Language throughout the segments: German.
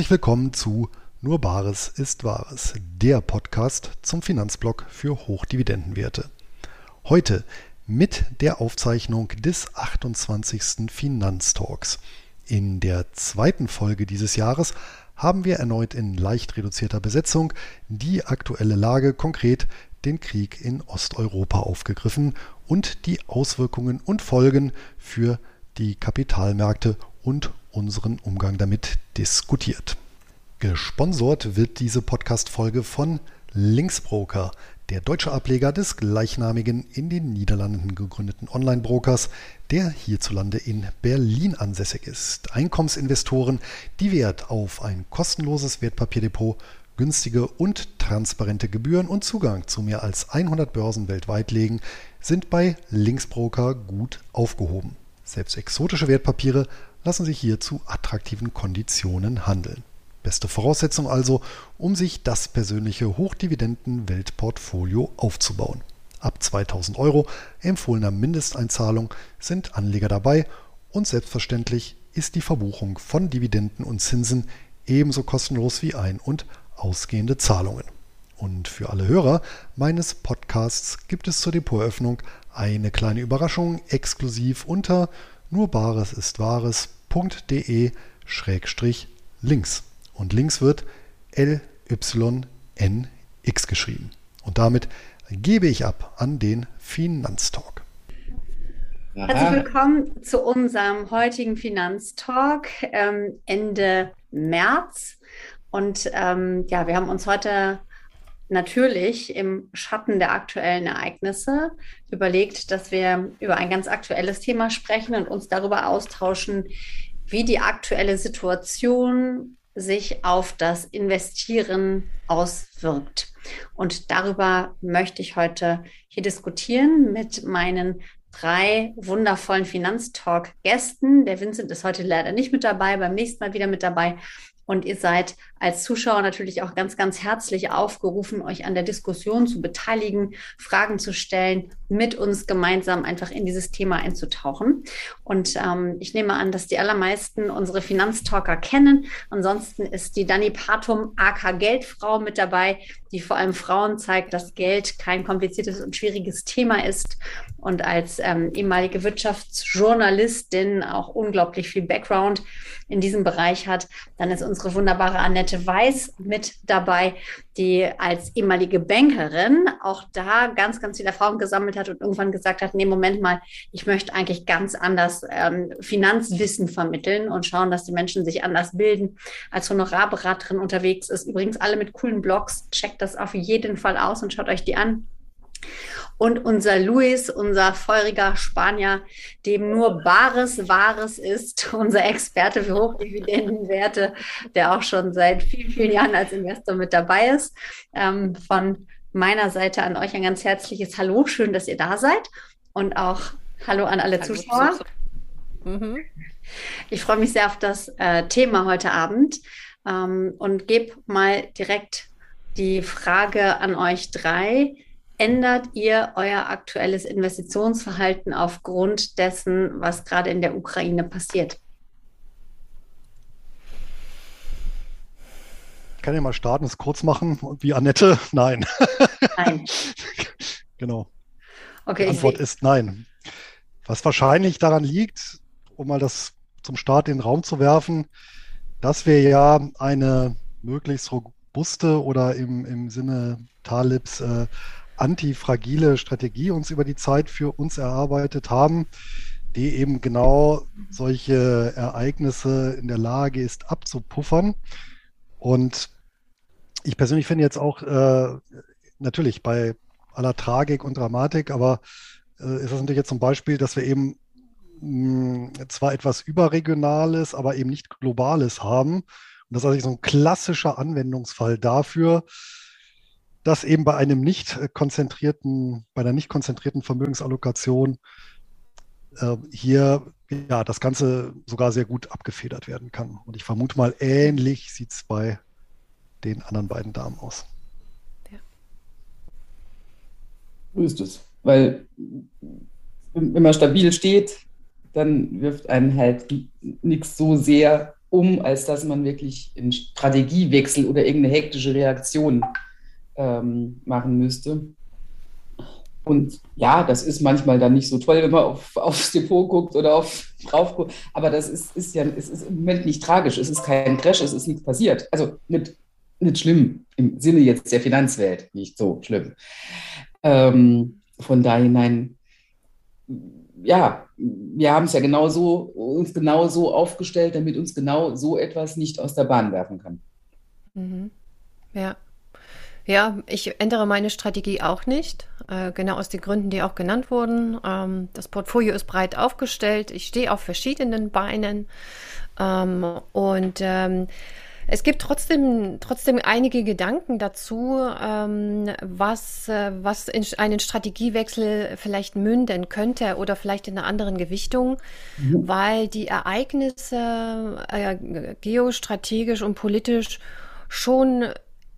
Herzlich willkommen zu Nur Bares ist Wahres, der Podcast zum Finanzblock für Hochdividendenwerte. Heute mit der Aufzeichnung des 28. Finanztalks. In der zweiten Folge dieses Jahres haben wir erneut in leicht reduzierter Besetzung die aktuelle Lage, konkret den Krieg in Osteuropa aufgegriffen und die Auswirkungen und Folgen für die Kapitalmärkte und unseren Umgang damit diskutiert. Gesponsort wird diese Podcast-Folge von Linksbroker, der deutsche Ableger des gleichnamigen in den Niederlanden gegründeten Online-Brokers, der hierzulande in Berlin ansässig ist. Einkommensinvestoren, die Wert auf ein kostenloses Wertpapierdepot, günstige und transparente Gebühren und Zugang zu mehr als 100 Börsen weltweit legen, sind bei Linksbroker gut aufgehoben. Selbst exotische Wertpapiere lassen sich hier zu attraktiven Konditionen handeln. Beste Voraussetzung also, um sich das persönliche Hochdividenden-Weltportfolio aufzubauen. Ab 2000 Euro empfohlener Mindesteinzahlung sind Anleger dabei und selbstverständlich ist die Verbuchung von Dividenden und Zinsen ebenso kostenlos wie ein- und ausgehende Zahlungen. Und für alle Hörer meines Podcasts gibt es zur Depoteröffnung eine kleine Überraschung exklusiv unter nur Bares ist Wahres.de Schrägstrich links. Und links wird LYNX geschrieben. Und damit gebe ich ab an den Finanztalk. Herzlich willkommen zu unserem heutigen Finanztalk ähm, Ende März. Und ähm, ja, wir haben uns heute natürlich im Schatten der aktuellen Ereignisse überlegt, dass wir über ein ganz aktuelles Thema sprechen und uns darüber austauschen, wie die aktuelle Situation sich auf das Investieren auswirkt. Und darüber möchte ich heute hier diskutieren mit meinen drei wundervollen Finanztalk-Gästen. Der Vincent ist heute leider nicht mit dabei, beim nächsten Mal wieder mit dabei. Und ihr seid als Zuschauer natürlich auch ganz, ganz herzlich aufgerufen, euch an der Diskussion zu beteiligen, Fragen zu stellen, mit uns gemeinsam einfach in dieses Thema einzutauchen. Und ähm, ich nehme an, dass die allermeisten unsere Finanztalker kennen. Ansonsten ist die Dani Patum, AK Geldfrau, mit dabei, die vor allem Frauen zeigt, dass Geld kein kompliziertes und schwieriges Thema ist und als ähm, ehemalige Wirtschaftsjournalistin auch unglaublich viel Background in diesem Bereich hat. Dann ist unsere wunderbare Annette Weiß mit dabei, die als ehemalige Bankerin auch da ganz, ganz viel Erfahrung gesammelt hat und irgendwann gesagt hat, nee, Moment mal, ich möchte eigentlich ganz anders ähm, Finanzwissen vermitteln und schauen, dass die Menschen sich anders bilden. Als Honorarberaterin unterwegs ist, übrigens alle mit coolen Blogs, checkt das auf jeden Fall aus und schaut euch die an. Und unser Luis, unser feuriger Spanier, dem nur Bares Wahres ist, unser Experte für Hochdividendenwerte, der auch schon seit vielen, vielen Jahren als Investor mit dabei ist. Ähm, von meiner Seite an euch ein ganz herzliches Hallo. Schön, dass ihr da seid. Und auch Hallo an alle Hallo, Zuschauer. Mhm. Ich freue mich sehr auf das äh, Thema heute Abend ähm, und gebe mal direkt die Frage an euch drei ändert ihr euer aktuelles Investitionsverhalten aufgrund dessen, was gerade in der Ukraine passiert? Ich kann ja mal starten, es kurz machen. Wie Annette, nein. Nein. genau. Okay, Die Antwort ist nein. Was wahrscheinlich daran liegt, um mal das zum Start in den Raum zu werfen, dass wir ja eine möglichst robuste oder im, im Sinne Talibs äh, antifragile Strategie uns über die Zeit für uns erarbeitet haben, die eben genau solche Ereignisse in der Lage ist abzupuffern. Und ich persönlich finde jetzt auch äh, natürlich bei aller Tragik und Dramatik, aber äh, ist das natürlich jetzt zum Beispiel, dass wir eben mh, hm, zwar etwas überregionales, aber eben nicht globales haben. Und das ist also so ein klassischer Anwendungsfall dafür, dass eben bei einem nicht konzentrierten, bei einer nicht konzentrierten Vermögensallokation äh, hier ja das Ganze sogar sehr gut abgefedert werden kann. Und ich vermute mal, ähnlich sieht es bei den anderen beiden Damen aus. Ja. So ist es. Weil wenn man stabil steht, dann wirft einen halt nichts so sehr um, als dass man wirklich einen Strategiewechsel oder irgendeine hektische Reaktion ähm, machen müsste. Und ja, das ist manchmal dann nicht so toll, wenn man auf, aufs Depot guckt oder auf, drauf guckt. Aber das ist, ist ja es ist im Moment nicht tragisch. Es ist kein Crash, es ist nichts passiert. Also nicht, nicht schlimm im Sinne jetzt der Finanzwelt, nicht so schlimm. Ähm, von da hinein, ja, wir haben es ja genau so, uns genau so aufgestellt, damit uns genau so etwas nicht aus der Bahn werfen kann. Mhm. Ja. Ja, ich ändere meine Strategie auch nicht, äh, genau aus den Gründen, die auch genannt wurden. Ähm, das Portfolio ist breit aufgestellt, ich stehe auf verschiedenen Beinen ähm, und ähm, es gibt trotzdem, trotzdem einige Gedanken dazu, was, äh, was in einen Strategiewechsel vielleicht münden könnte oder vielleicht in einer anderen Gewichtung, mhm. weil die Ereignisse äh, geostrategisch und politisch schon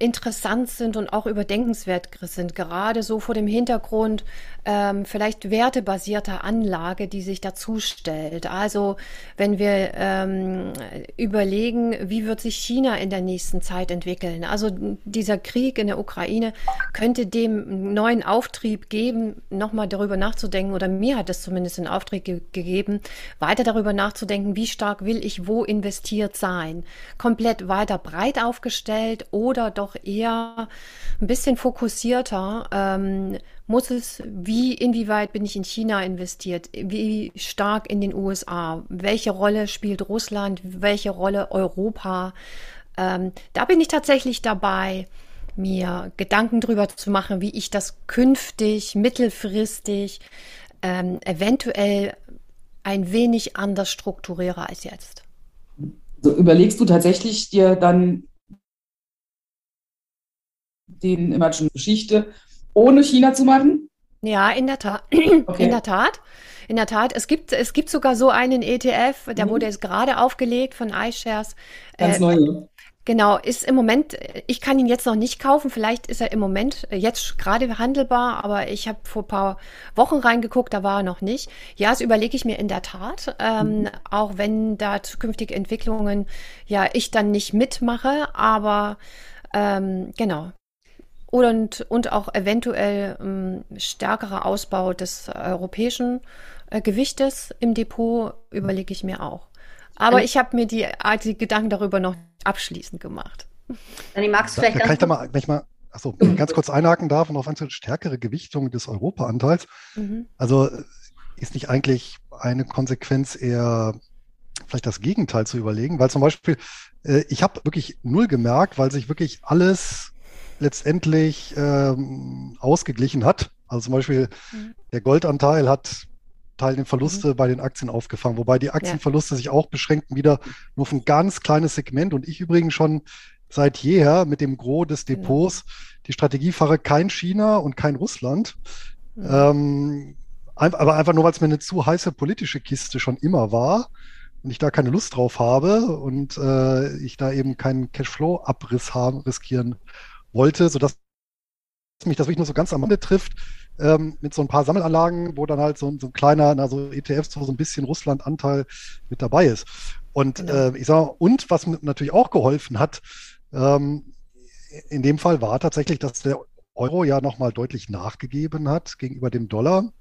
interessant sind und auch überdenkenswert sind, gerade so vor dem Hintergrund ähm, vielleicht wertebasierter Anlage, die sich dazu stellt. Also wenn wir ähm, überlegen, wie wird sich China in der nächsten Zeit entwickeln. Also dieser Krieg in der Ukraine könnte dem neuen Auftrieb geben, nochmal darüber nachzudenken, oder mir hat es zumindest einen Auftrieb ge gegeben, weiter darüber nachzudenken, wie stark will ich wo investiert sein. Komplett weiter breit aufgestellt oder doch eher ein bisschen fokussierter. Ähm, muss es, wie, inwieweit bin ich in China investiert? Wie stark in den USA? Welche Rolle spielt Russland? Welche Rolle Europa? Ähm, da bin ich tatsächlich dabei, mir Gedanken drüber zu machen, wie ich das künftig, mittelfristig, ähm, eventuell ein wenig anders strukturiere als jetzt. So überlegst du tatsächlich dir dann den Emerging Geschichte ohne China zu machen? Ja, in der Tat. Okay. In der Tat. In der Tat. Es gibt, es gibt sogar so einen ETF, der mhm. wurde jetzt gerade aufgelegt von iShares. Ganz äh, neu. Ne? Genau, ist im Moment, ich kann ihn jetzt noch nicht kaufen, vielleicht ist er im Moment jetzt gerade handelbar, aber ich habe vor paar Wochen reingeguckt, da war er noch nicht. Ja, das überlege ich mir in der Tat, ähm, mhm. auch wenn da zukünftige Entwicklungen ja ich dann nicht mitmache, aber ähm, genau, und, und auch eventuell ähm, stärkerer Ausbau des europäischen äh, Gewichtes im Depot überlege ich mir auch. Aber ähm, ich habe mir die, die Gedanken darüber noch abschließend gemacht. Dann magst du vielleicht da, kann ich da mal, wenn ich mal achso, ganz kurz einhaken darf und auf eine stärkere Gewichtung des Europaanteils. Mhm. Also ist nicht eigentlich eine Konsequenz eher vielleicht das Gegenteil zu überlegen, weil zum Beispiel, äh, ich habe wirklich null gemerkt, weil sich wirklich alles letztendlich ähm, ausgeglichen hat. Also zum Beispiel mhm. der Goldanteil hat Teil den Verluste mhm. bei den Aktien aufgefangen, wobei die Aktienverluste ja. sich auch beschränken wieder nur auf ein ganz kleines Segment und ich übrigens schon seit jeher mit dem Gros des genau. Depots genau. die Strategie fahre kein China und kein Russland. Mhm. Ähm, aber einfach nur, weil es mir eine zu heiße politische Kiste schon immer war und ich da keine Lust drauf habe und äh, ich da eben keinen Cashflow-Abriss haben, riskieren wollte, sodass mich das wirklich nur so ganz am Ende trifft, ähm, mit so ein paar Sammelanlagen, wo dann halt so, so ein kleiner, na, so ETFs, wo so ein bisschen Russland-Anteil mit dabei ist. Und genau. äh, ich sage, und was mir natürlich auch geholfen hat, ähm, in dem Fall war tatsächlich, dass der Euro ja nochmal deutlich nachgegeben hat gegenüber dem Dollar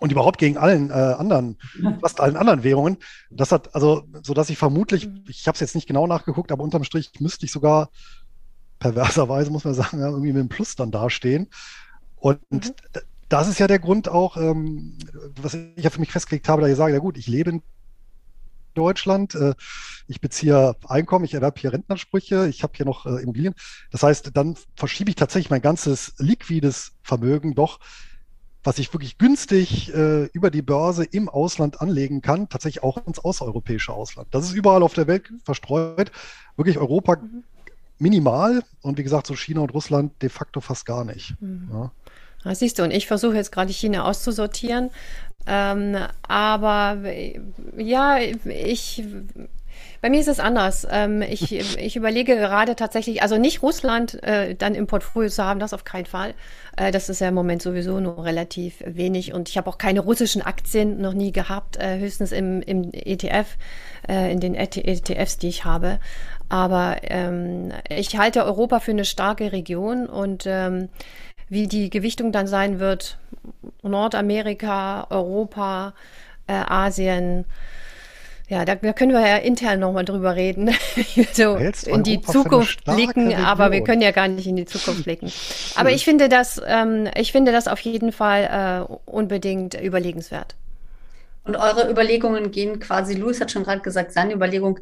und überhaupt gegen allen äh, anderen, fast allen anderen Währungen. Das hat also, so dass ich vermutlich, ich habe es jetzt nicht genau nachgeguckt, aber unterm Strich müsste ich sogar perverserweise, muss man sagen, irgendwie mit einem Plus dann dastehen. Und mhm. das ist ja der Grund auch, ähm, was ich ja für mich festgelegt habe, da ich sage, ja gut, ich lebe in Deutschland, äh, ich beziehe Einkommen, ich erwerbe hier Rentenansprüche, ich habe hier noch äh, Immobilien. Das heißt, dann verschiebe ich tatsächlich mein ganzes liquides Vermögen doch, was ich wirklich günstig äh, über die Börse im Ausland anlegen kann, tatsächlich auch ins außereuropäische Ausland. Das ist überall auf der Welt verstreut. Wirklich Europa mhm minimal und wie gesagt, so China und Russland de facto fast gar nicht. Mhm. Ja. Das siehst du, und ich versuche jetzt gerade China auszusortieren. Ähm, aber ja, ich, Bei mir ist es anders. Ähm, ich, ich überlege gerade tatsächlich, also nicht Russland äh, dann im Portfolio zu haben, das auf keinen Fall. Äh, das ist ja im Moment sowieso nur relativ wenig und ich habe auch keine russischen Aktien noch nie gehabt, äh, höchstens im, im ETF, in den ETFs, die ich habe. Aber ähm, ich halte Europa für eine starke Region und ähm, wie die Gewichtung dann sein wird, Nordamerika, Europa, Asien, ja, da, da, können wir ja intern nochmal drüber reden, so in die Zukunft blicken, Region. aber wir können ja gar nicht in die Zukunft blicken. Aber ich finde das, ähm, ich finde das auf jeden Fall äh, unbedingt überlegenswert. Und eure Überlegungen gehen quasi, Louis hat schon gerade gesagt, seine Überlegung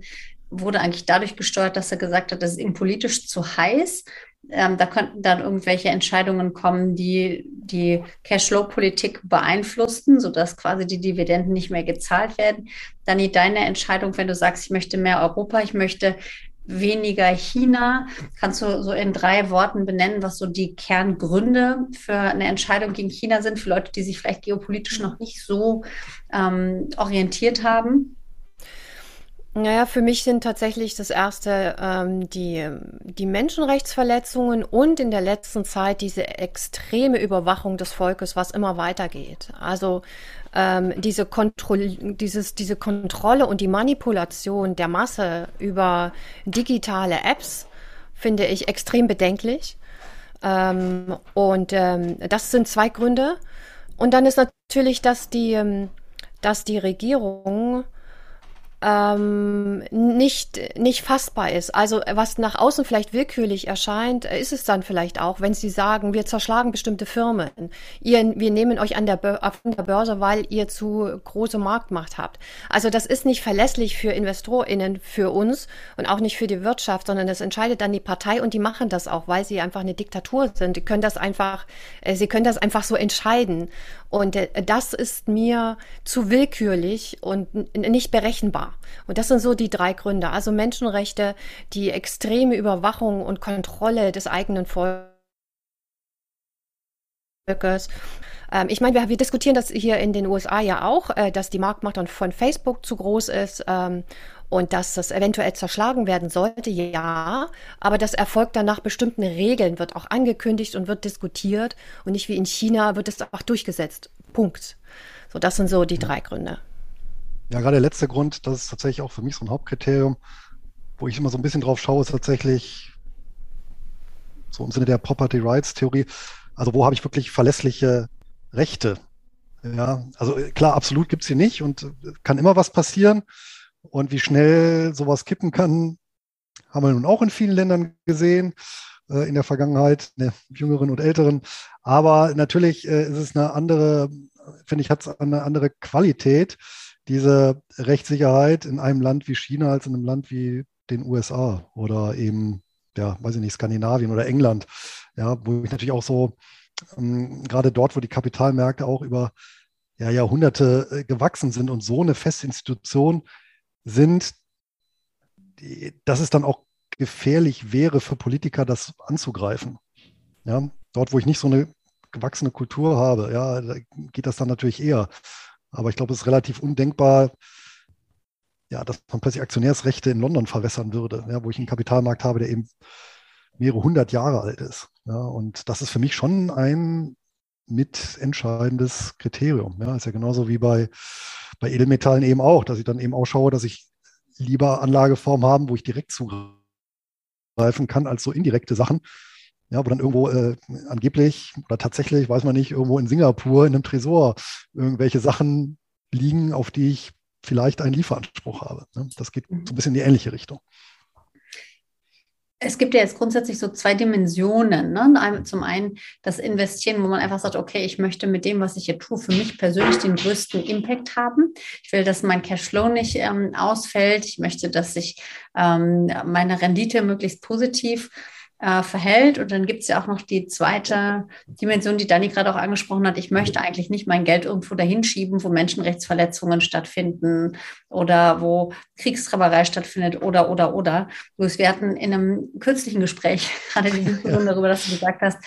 wurde eigentlich dadurch gesteuert, dass er gesagt hat, das ist ihm politisch zu heiß. Ähm, da könnten dann irgendwelche Entscheidungen kommen, die die Cashflow-Politik beeinflussten, sodass quasi die Dividenden nicht mehr gezahlt werden. Dani, deine Entscheidung, wenn du sagst, ich möchte mehr Europa, ich möchte weniger China. Kannst du so in drei Worten benennen, was so die Kerngründe für eine Entscheidung gegen China sind, für Leute, die sich vielleicht geopolitisch noch nicht so ähm, orientiert haben? Naja, für mich sind tatsächlich das erste ähm, die, die Menschenrechtsverletzungen und in der letzten Zeit diese extreme Überwachung des Volkes, was immer weitergeht. Also ähm, diese, Kontroll dieses, diese Kontrolle und die Manipulation der Masse über digitale Apps finde ich extrem bedenklich. Ähm, und ähm, das sind zwei Gründe. Und dann ist natürlich, dass die, ähm, dass die Regierung ähm, nicht, nicht fassbar ist. Also was nach außen vielleicht willkürlich erscheint, ist es dann vielleicht auch, wenn sie sagen, wir zerschlagen bestimmte Firmen. Ihr, wir nehmen euch an der, von der Börse, weil ihr zu große Marktmacht habt. Also das ist nicht verlässlich für InvestorInnen, für uns und auch nicht für die Wirtschaft, sondern das entscheidet dann die Partei und die machen das auch, weil sie einfach eine Diktatur sind. Die können das einfach, äh, sie können das einfach so entscheiden. Und äh, das ist mir zu willkürlich und nicht berechenbar. Und das sind so die drei Gründe. Also Menschenrechte, die extreme Überwachung und Kontrolle des eigenen Volkes. Ähm, ich meine, wir, wir, diskutieren das hier in den USA ja auch, äh, dass die Marktmacht von Facebook zu groß ist ähm, und dass das eventuell zerschlagen werden sollte, ja. Aber das erfolgt dann nach bestimmten Regeln, wird auch angekündigt und wird diskutiert. Und nicht wie in China wird es auch durchgesetzt. Punkt. So, das sind so die drei Gründe. Ja, gerade der letzte Grund, das ist tatsächlich auch für mich so ein Hauptkriterium, wo ich immer so ein bisschen drauf schaue, ist tatsächlich so im Sinne der Property Rights Theorie. Also wo habe ich wirklich verlässliche Rechte? Ja, also klar, absolut gibt es sie nicht und kann immer was passieren. Und wie schnell sowas kippen kann, haben wir nun auch in vielen Ländern gesehen äh, in der Vergangenheit, ne, jüngeren und älteren. Aber natürlich äh, ist es eine andere, finde ich, hat es eine andere Qualität, diese Rechtssicherheit in einem Land wie China als in einem Land wie den USA oder eben, ja, weiß ich nicht, Skandinavien oder England. Ja, wo ich natürlich auch so, ähm, gerade dort, wo die Kapitalmärkte auch über ja, Jahrhunderte äh, gewachsen sind und so eine feste Institution sind, dass es dann auch gefährlich wäre für Politiker, das anzugreifen. Ja, dort, wo ich nicht so eine gewachsene Kultur habe, ja, da geht das dann natürlich eher. Aber ich glaube, es ist relativ undenkbar, ja, dass man plötzlich Aktionärsrechte in London verwässern würde, ja, wo ich einen Kapitalmarkt habe, der eben mehrere hundert Jahre alt ist. Ja, und das ist für mich schon ein mitentscheidendes Kriterium. Ja, ist ja genauso wie bei bei Edelmetallen eben auch, dass ich dann eben auch schaue, dass ich lieber Anlageformen haben, wo ich direkt zugreifen kann, als so indirekte Sachen. Ja, wo dann irgendwo äh, angeblich oder tatsächlich, weiß man nicht, irgendwo in Singapur in einem Tresor irgendwelche Sachen liegen, auf die ich vielleicht einen Lieferanspruch habe. Ne? Das geht so ein bisschen in die ähnliche Richtung. Es gibt ja jetzt grundsätzlich so zwei Dimensionen. Ne? Zum einen das Investieren, wo man einfach sagt, okay, ich möchte mit dem, was ich hier tue, für mich persönlich den größten Impact haben. Ich will, dass mein Cashflow nicht ähm, ausfällt. Ich möchte, dass sich ähm, meine Rendite möglichst positiv äh, verhält. Und dann gibt es ja auch noch die zweite Dimension, die Dani gerade auch angesprochen hat. Ich möchte eigentlich nicht mein Geld irgendwo dahin schieben, wo Menschenrechtsverletzungen stattfinden oder wo Kriegstreiberei stattfindet oder, oder, oder. Luis, wir hatten in einem kürzlichen Gespräch gerade die Diskussion darüber, dass du gesagt hast,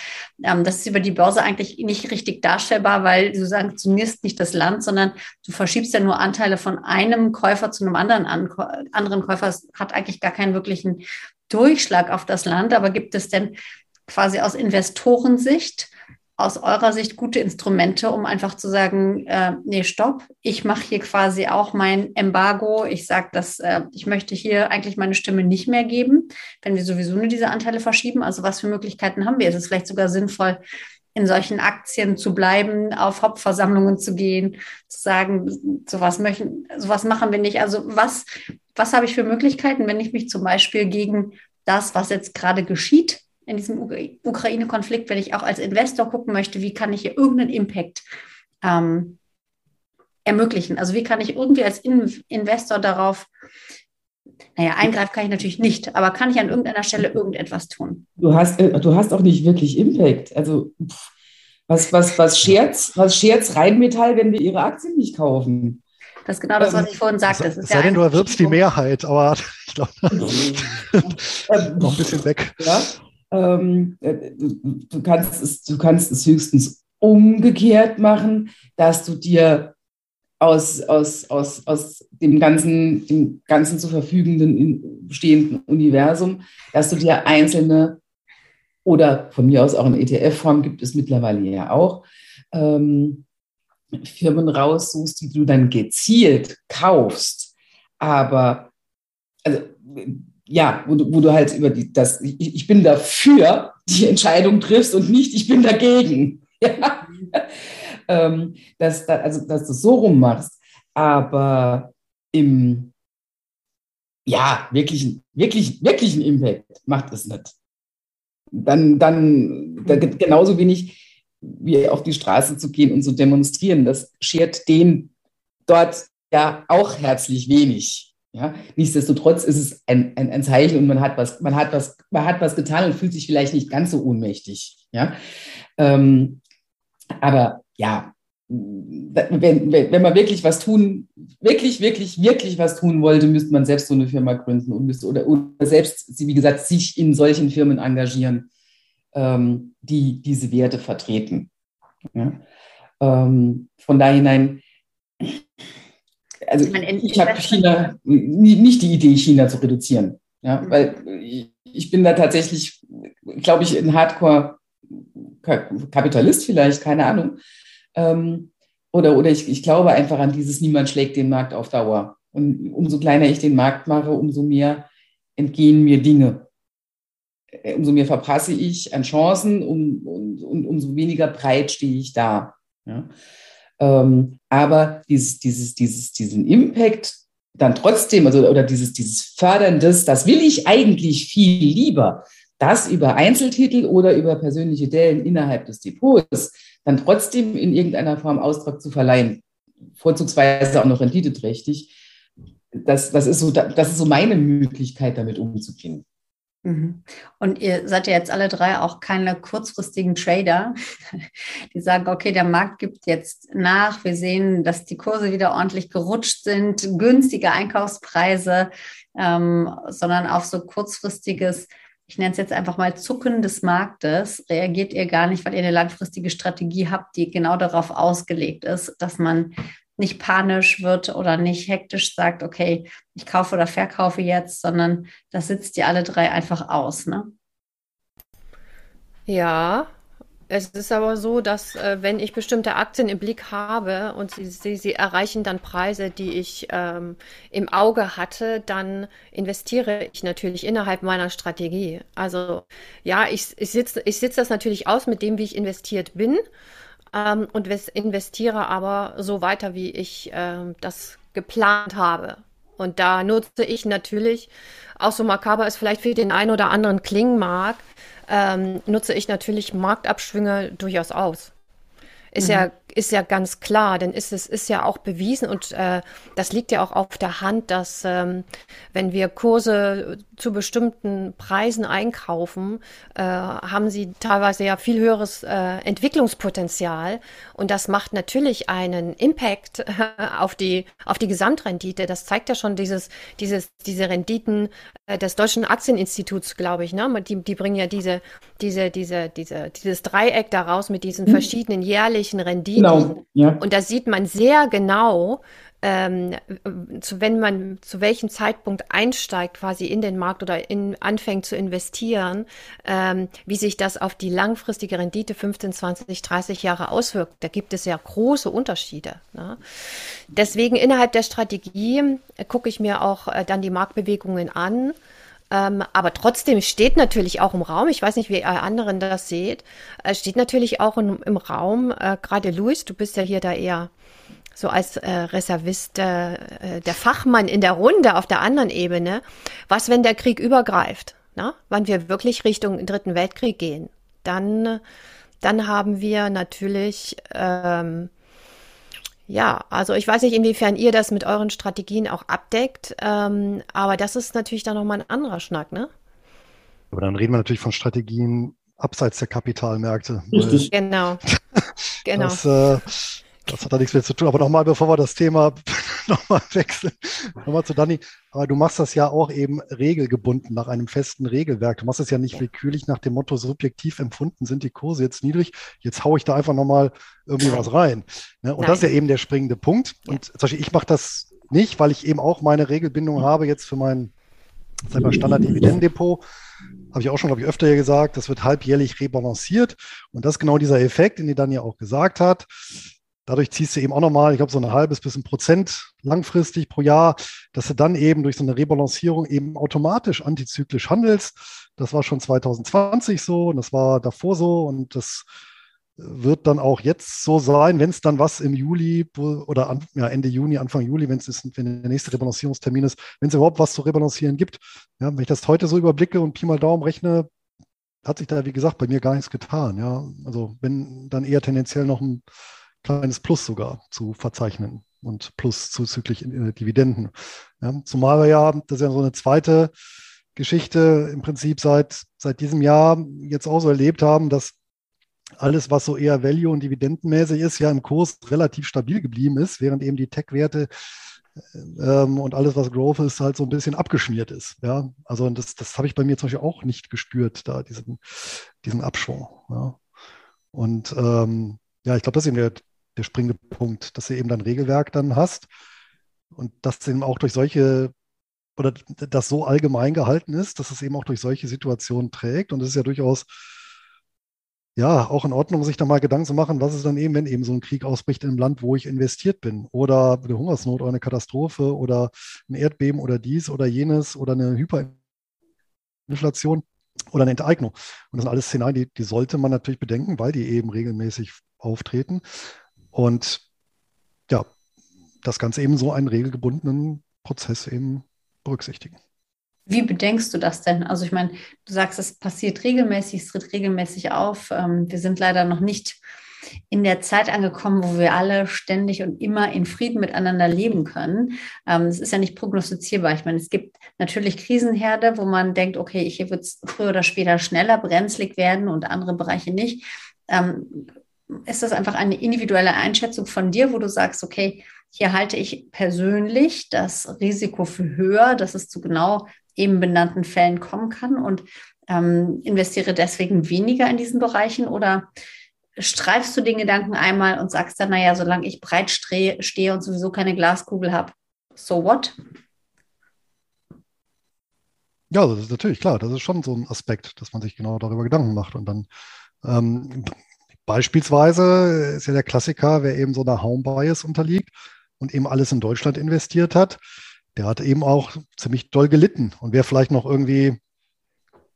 ähm, das ist über die Börse eigentlich nicht richtig darstellbar, weil du sanktionierst nicht das Land, sondern du verschiebst ja nur Anteile von einem Käufer zu einem anderen, an, anderen Käufer. Es hat eigentlich gar keinen wirklichen Durchschlag auf das Land, aber gibt es denn quasi aus Investorensicht, aus eurer Sicht gute Instrumente, um einfach zu sagen, äh, nee, stopp, ich mache hier quasi auch mein Embargo. Ich sage, dass äh, ich möchte hier eigentlich meine Stimme nicht mehr geben, wenn wir sowieso nur diese Anteile verschieben. Also was für Möglichkeiten haben wir? Ist es vielleicht sogar sinnvoll, in solchen Aktien zu bleiben, auf Hauptversammlungen zu gehen, zu sagen, sowas möchten, sowas machen wir nicht. Also was, was habe ich für Möglichkeiten, wenn ich mich zum Beispiel gegen das, was jetzt gerade geschieht in diesem Ukraine-Konflikt, wenn ich auch als Investor gucken möchte, wie kann ich hier irgendeinen Impact ähm, ermöglichen? Also wie kann ich irgendwie als in Investor darauf naja, eingreifen kann ich natürlich nicht, aber kann ich an irgendeiner Stelle irgendetwas tun? Du hast, äh, du hast auch nicht wirklich Impact. Also was, was, was scherz, was scherz Rheinmetall, wenn wir ihre Aktien nicht kaufen? Das ist genau das, was ich vorhin sagte. Es sei denn, du erwirbst die Mehrheit, aber ich glaube, noch ein bisschen weg. Ja, ähm, äh, du, kannst es, du kannst es höchstens umgekehrt machen, dass du dir aus, aus, aus, aus dem, ganzen, dem ganzen zur verfügenden stehenden Universum, dass du dir einzelne oder von mir aus auch in ETF-Form gibt es mittlerweile ja auch, ähm, Firmen raussuchst, die du dann gezielt kaufst. Aber also, ja, wo du, wo du halt über die, das, ich, ich bin dafür die Entscheidung triffst und nicht, ich bin dagegen. Ja? Ähm, dass, also, dass du so rum machst. Aber im, ja, wirklichen, wirklich, wirklichen Impact macht es nicht. Dann, dann, da, genauso wenig wie auf die Straße zu gehen und zu demonstrieren. Das schert den dort ja auch herzlich wenig. Ja? Nichtsdestotrotz ist es ein, ein, ein Zeichen und man hat, was, man, hat was, man hat was getan und fühlt sich vielleicht nicht ganz so ohnmächtig. Ja? Ähm, aber ja, wenn, wenn, man wirklich was tun, wirklich, wirklich, wirklich was tun wollte, müsste man selbst so eine Firma gründen und müsste oder, oder selbst, wie gesagt, sich in solchen Firmen engagieren ähm, die diese Werte vertreten. Ja? Ähm, von da hinein, also ich habe China, nicht die Idee, China zu reduzieren. Ja? Mhm. Weil ich bin da tatsächlich, glaube ich, ein Hardcore-Kapitalist vielleicht, keine Ahnung. Ähm, oder oder ich, ich glaube einfach an dieses Niemand schlägt den Markt auf Dauer. Und umso kleiner ich den Markt mache, umso mehr entgehen mir Dinge. Äh, umso mehr verpasse ich an Chancen um, und, und umso weniger breit stehe ich da. Ja? Ähm, aber dieses, dieses, dieses, diesen Impact dann trotzdem, also oder dieses, dieses Förderndes, das will ich eigentlich viel lieber, das über Einzeltitel oder über persönliche Dellen innerhalb des Depots dann trotzdem in irgendeiner Form Austrag zu verleihen, vorzugsweise auch noch renditeträchtig. Das, das, ist so, das ist so meine Möglichkeit, damit umzugehen. Mhm. Und ihr seid ja jetzt alle drei auch keine kurzfristigen Trader, die sagen, okay, der Markt gibt jetzt nach, wir sehen, dass die Kurse wieder ordentlich gerutscht sind, günstige Einkaufspreise, ähm, sondern auf so kurzfristiges, ich nenne es jetzt einfach mal Zucken des Marktes, reagiert ihr gar nicht, weil ihr eine langfristige Strategie habt, die genau darauf ausgelegt ist, dass man nicht panisch wird oder nicht hektisch sagt, okay, ich kaufe oder verkaufe jetzt, sondern das sitzt ihr alle drei einfach aus, ne? Ja, es ist aber so, dass äh, wenn ich bestimmte Aktien im Blick habe und sie, sie, sie erreichen dann Preise, die ich ähm, im Auge hatte, dann investiere ich natürlich innerhalb meiner Strategie. Also ja, ich, ich sitze ich sitz das natürlich aus mit dem, wie ich investiert bin ähm, und investiere aber so weiter, wie ich ähm, das geplant habe. Und da nutze ich natürlich, auch so makaber es vielleicht für den einen oder anderen klingen mag, ähm, nutze ich natürlich Marktabschwünge durchaus aus. Ist mhm. ja ist ja ganz klar, denn ist es ist ja auch bewiesen und äh, das liegt ja auch auf der Hand, dass ähm, wenn wir Kurse zu bestimmten Preisen einkaufen, äh, haben sie teilweise ja viel höheres äh, Entwicklungspotenzial und das macht natürlich einen Impact äh, auf die auf die Gesamtrendite. Das zeigt ja schon dieses dieses diese Renditen äh, des deutschen Aktieninstituts, glaube ich, ne? Die, die bringen ja diese diese diese diese dieses Dreieck daraus mit diesen mhm. verschiedenen jährlichen Renditen Genau. Ja. Und da sieht man sehr genau, ähm, zu, wenn man zu welchem Zeitpunkt einsteigt quasi in den Markt oder in, anfängt zu investieren, ähm, wie sich das auf die langfristige Rendite 15, 20, 30 Jahre auswirkt. Da gibt es ja große Unterschiede. Ne? Deswegen innerhalb der Strategie äh, gucke ich mir auch äh, dann die Marktbewegungen an ähm, aber trotzdem steht natürlich auch im Raum, ich weiß nicht, wie ihr anderen das seht, äh, steht natürlich auch im, im Raum, äh, gerade Luis, du bist ja hier da eher so als äh, Reservist äh, äh, der Fachmann in der Runde auf der anderen Ebene, was, wenn der Krieg übergreift, na? wann wir wirklich Richtung Dritten Weltkrieg gehen, dann, dann haben wir natürlich ähm, ja, also ich weiß nicht, inwiefern ihr das mit euren Strategien auch abdeckt, ähm, aber das ist natürlich dann nochmal ein anderer Schnack, ne? Aber dann reden wir natürlich von Strategien abseits der Kapitalmärkte. Richtig. Genau. genau. Das, äh, das hat da nichts mehr zu tun. Aber nochmal, bevor wir das Thema nochmal wechseln, nochmal zu Dani. Aber du machst das ja auch eben regelgebunden nach einem festen Regelwerk. Du machst es ja nicht willkürlich nach dem Motto, subjektiv empfunden sind die Kurse jetzt niedrig. Jetzt haue ich da einfach nochmal irgendwie was rein. Ne? Und Nein. das ist ja eben der springende Punkt. Und zum Beispiel, ich mache das nicht, weil ich eben auch meine Regelbindung habe jetzt für mein Standard-Dividendendepot habe ich auch schon, glaube ich, öfter gesagt, das wird halbjährlich rebalanciert. Und das ist genau dieser Effekt, den die dann ja auch gesagt hat. Dadurch ziehst du eben auch nochmal, ich glaube, so ein halbes bis ein Prozent langfristig pro Jahr, dass du dann eben durch so eine Rebalancierung eben automatisch antizyklisch handelst. Das war schon 2020 so und das war davor so und das wird dann auch jetzt so sein, wenn es dann was im Juli oder an, ja, Ende Juni, Anfang Juli, wenn es wenn der nächste Rebalancierungstermin ist, wenn es überhaupt was zu rebalancieren gibt. Ja, wenn ich das heute so überblicke und Pi mal Daumen rechne, hat sich da, wie gesagt, bei mir gar nichts getan. Ja, also wenn dann eher tendenziell noch ein kleines Plus sogar zu verzeichnen und plus zuzüglich in, in Dividenden. Ja, zumal wir ja, das ist ja so eine zweite Geschichte im Prinzip seit, seit diesem Jahr jetzt auch so erlebt haben, dass alles, was so eher Value- und Dividendenmäßig ist, ja im Kurs relativ stabil geblieben ist, während eben die Tech-Werte ähm, und alles, was Growth ist, halt so ein bisschen abgeschmiert ist. Ja, also das, das habe ich bei mir zum Beispiel auch nicht gespürt, da diesen, diesen Abschwung. Ja. Und ähm, ja, ich glaube, das ist eben der, der springende Punkt, dass du eben dein Regelwerk dann hast und das eben auch durch solche oder das so allgemein gehalten ist, dass es eben auch durch solche Situationen trägt. Und es ist ja durchaus ja auch in Ordnung, sich da mal Gedanken zu machen, was ist dann eben, wenn eben so ein Krieg ausbricht in einem Land, wo ich investiert bin, oder eine Hungersnot oder eine Katastrophe oder ein Erdbeben oder dies oder jenes oder eine Hyperinflation oder eine Enteignung. Und das sind alles Szenarien, die, die sollte man natürlich bedenken, weil die eben regelmäßig auftreten. Und ja, das Ganze eben so einen regelgebundenen Prozess eben berücksichtigen. Wie bedenkst du das denn? Also ich meine, du sagst, es passiert regelmäßig, es tritt regelmäßig auf. Ähm, wir sind leider noch nicht in der Zeit angekommen, wo wir alle ständig und immer in Frieden miteinander leben können. Ähm, es ist ja nicht prognostizierbar. Ich meine, es gibt natürlich Krisenherde, wo man denkt, okay, hier wird es früher oder später schneller brenzlig werden und andere Bereiche nicht. Ist das einfach eine individuelle Einschätzung von dir, wo du sagst, okay, hier halte ich persönlich das Risiko für höher, dass es zu genau eben benannten Fällen kommen kann und ähm, investiere deswegen weniger in diesen Bereichen oder streifst du den Gedanken einmal und sagst dann, naja, solange ich breit stehe und sowieso keine Glaskugel habe, so what? Ja, das ist natürlich klar. Das ist schon so ein Aspekt, dass man sich genau darüber Gedanken macht und dann ähm, Beispielsweise ist ja der Klassiker, wer eben so einer Home Bias unterliegt und eben alles in Deutschland investiert hat, der hat eben auch ziemlich doll gelitten. Und wer vielleicht noch irgendwie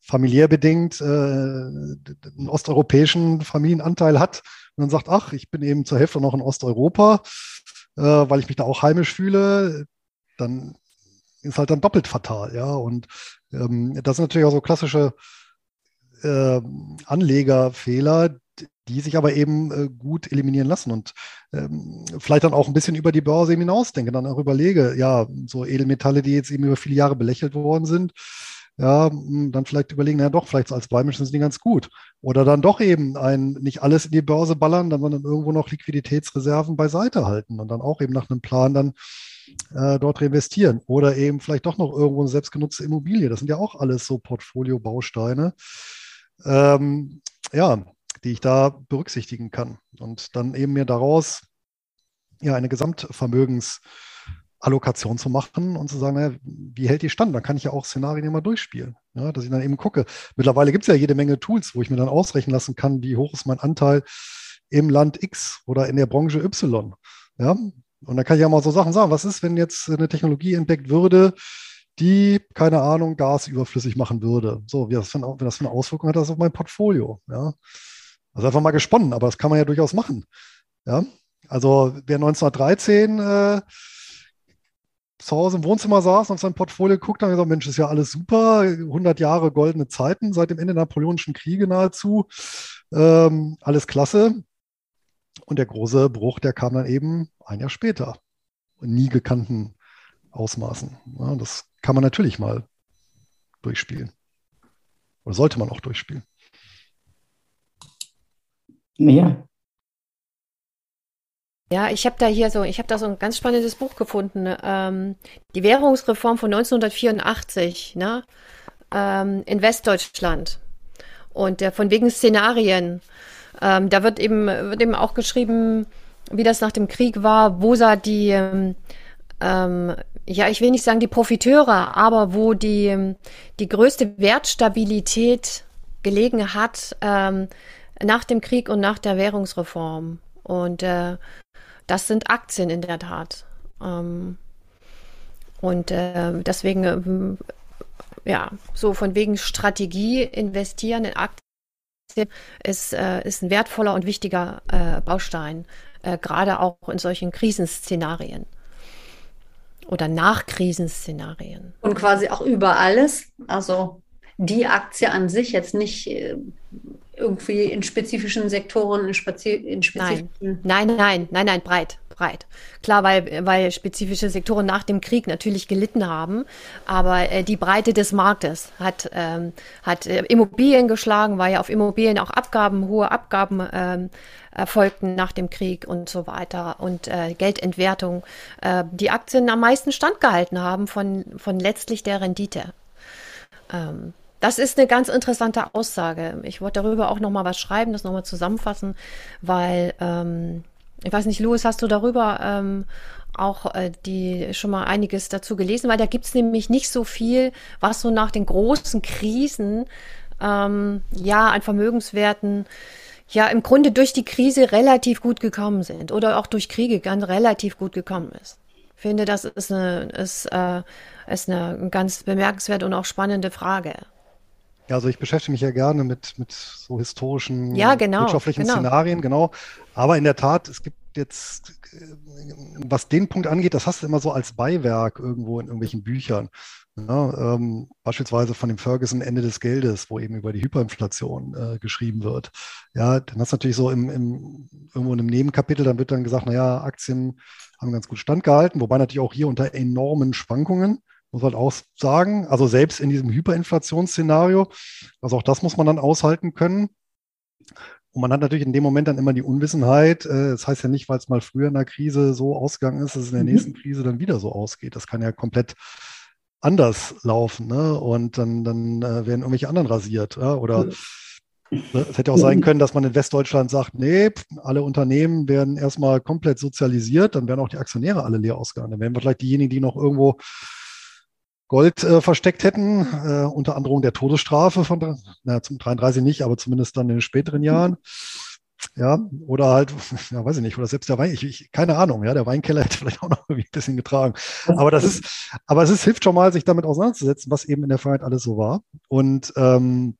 familiär bedingt äh, einen osteuropäischen Familienanteil hat und dann sagt, ach, ich bin eben zur Hälfte noch in Osteuropa, äh, weil ich mich da auch heimisch fühle, dann ist halt dann doppelt fatal, ja. Und ähm, das sind natürlich auch so klassische äh, Anlegerfehler, die sich aber eben äh, gut eliminieren lassen und ähm, vielleicht dann auch ein bisschen über die Börse hinausdenken, dann auch überlege, ja, so Edelmetalle, die jetzt eben über viele Jahre belächelt worden sind, ja, hm, dann vielleicht überlegen, ja doch, vielleicht als Beimisch sind die ganz gut. Oder dann doch eben ein, nicht alles in die Börse ballern, sondern irgendwo noch Liquiditätsreserven beiseite halten und dann auch eben nach einem Plan dann äh, dort reinvestieren. Oder eben vielleicht doch noch irgendwo eine selbstgenutzte Immobilie. Das sind ja auch alles so Portfolio-Bausteine. Ähm, ja, die ich da berücksichtigen kann. Und dann eben mir daraus ja eine Gesamtvermögensallokation zu machen und zu sagen, naja, wie hält die stand? Dann kann ich ja auch Szenarien immer durchspielen. Ja, dass ich dann eben gucke. Mittlerweile gibt es ja jede Menge Tools, wo ich mir dann ausrechnen lassen kann, wie hoch ist mein Anteil im Land X oder in der Branche Y. Ja, und dann kann ich ja mal so Sachen sagen. Was ist, wenn jetzt eine Technologie entdeckt würde, die, keine Ahnung, Gas überflüssig machen würde? So, wie das für, wenn das für eine Auswirkung hat, das auf mein Portfolio. Ja. Also einfach mal gesponnen, aber das kann man ja durchaus machen. Ja, also wer 1913 äh, zu Hause im Wohnzimmer saß und auf sein Portfolio guckt, dann gesagt, Mensch, ist ja alles super, 100 Jahre goldene Zeiten seit dem Ende der Napoleonischen Kriege nahezu, ähm, alles klasse. Und der große Bruch, der kam dann eben ein Jahr später, in nie gekannten Ausmaßen. Ja, das kann man natürlich mal durchspielen. Oder sollte man auch durchspielen. Mehr. Ja, ich habe da hier so, ich habe da so ein ganz spannendes Buch gefunden. Ne? Ähm, die Währungsreform von 1984 ne? ähm, in Westdeutschland. Und äh, von wegen Szenarien. Ähm, da wird eben, wird eben auch geschrieben, wie das nach dem Krieg war, wo sah die, ähm, ähm, ja, ich will nicht sagen die Profiteure, aber wo die, die größte Wertstabilität gelegen hat, ähm, nach dem Krieg und nach der Währungsreform. Und äh, das sind Aktien in der Tat. Ähm, und äh, deswegen, äh, ja, so von wegen Strategie investieren in Aktien ist, äh, ist ein wertvoller und wichtiger äh, Baustein, äh, gerade auch in solchen Krisenszenarien oder Nachkrisenszenarien. Und quasi auch über alles. Also die Aktie an sich jetzt nicht äh, irgendwie in spezifischen Sektoren, in, spezi in spezifischen. Nein. nein, nein, nein, nein, breit, breit. Klar, weil, weil spezifische Sektoren nach dem Krieg natürlich gelitten haben, aber äh, die Breite des Marktes hat, ähm, hat äh, Immobilien geschlagen, weil ja auf Immobilien auch Abgaben, hohe Abgaben ähm, erfolgten nach dem Krieg und so weiter und äh, Geldentwertung, äh, die Aktien am meisten standgehalten haben von, von letztlich der Rendite. Ähm, das ist eine ganz interessante Aussage. Ich wollte darüber auch noch mal was schreiben, das noch mal zusammenfassen, weil ähm, ich weiß nicht, Louis, hast du darüber ähm, auch äh, die schon mal einiges dazu gelesen, weil da gibt's nämlich nicht so viel, was so nach den großen Krisen ähm, ja an Vermögenswerten ja im Grunde durch die Krise relativ gut gekommen sind oder auch durch Kriege ganz relativ gut gekommen ist. Finde, das ist eine, ist, äh, ist eine ganz bemerkenswerte und auch spannende Frage. Ja, also ich beschäftige mich ja gerne mit, mit so historischen ja, genau, wirtschaftlichen genau. Szenarien, genau. Aber in der Tat, es gibt jetzt, äh, was den Punkt angeht, das hast du immer so als Beiwerk irgendwo in irgendwelchen Büchern. Ja, ähm, beispielsweise von dem Ferguson Ende des Geldes, wo eben über die Hyperinflation äh, geschrieben wird. Ja, dann hast du natürlich so im, im, irgendwo in einem Nebenkapitel, dann wird dann gesagt, naja, Aktien haben ganz gut standgehalten, wobei natürlich auch hier unter enormen Schwankungen muss man auch sagen. Also selbst in diesem Hyperinflationsszenario, also auch das muss man dann aushalten können. Und man hat natürlich in dem Moment dann immer die Unwissenheit. Äh, das heißt ja nicht, weil es mal früher in der Krise so ausgegangen ist, dass es in der mhm. nächsten Krise dann wieder so ausgeht. Das kann ja komplett anders laufen. Ne? Und dann, dann äh, werden irgendwelche anderen rasiert. Ja? Oder ne, es hätte auch sein können, dass man in Westdeutschland sagt, nee, alle Unternehmen werden erstmal komplett sozialisiert, dann werden auch die Aktionäre alle leer ausgegangen. Dann werden wir vielleicht diejenigen, die noch irgendwo Gold äh, versteckt hätten, äh, unter Androhung der Todesstrafe von, na, zum 33 nicht, aber zumindest dann in den späteren Jahren. Ja, oder halt, ja, weiß ich nicht, oder selbst der Wein, ich, ich, keine Ahnung, ja, der Weinkeller hätte vielleicht auch noch ein bisschen getragen. Aber das ist, aber es ist, hilft schon mal, sich damit auseinanderzusetzen, was eben in der Vergangenheit alles so war. Und ähm,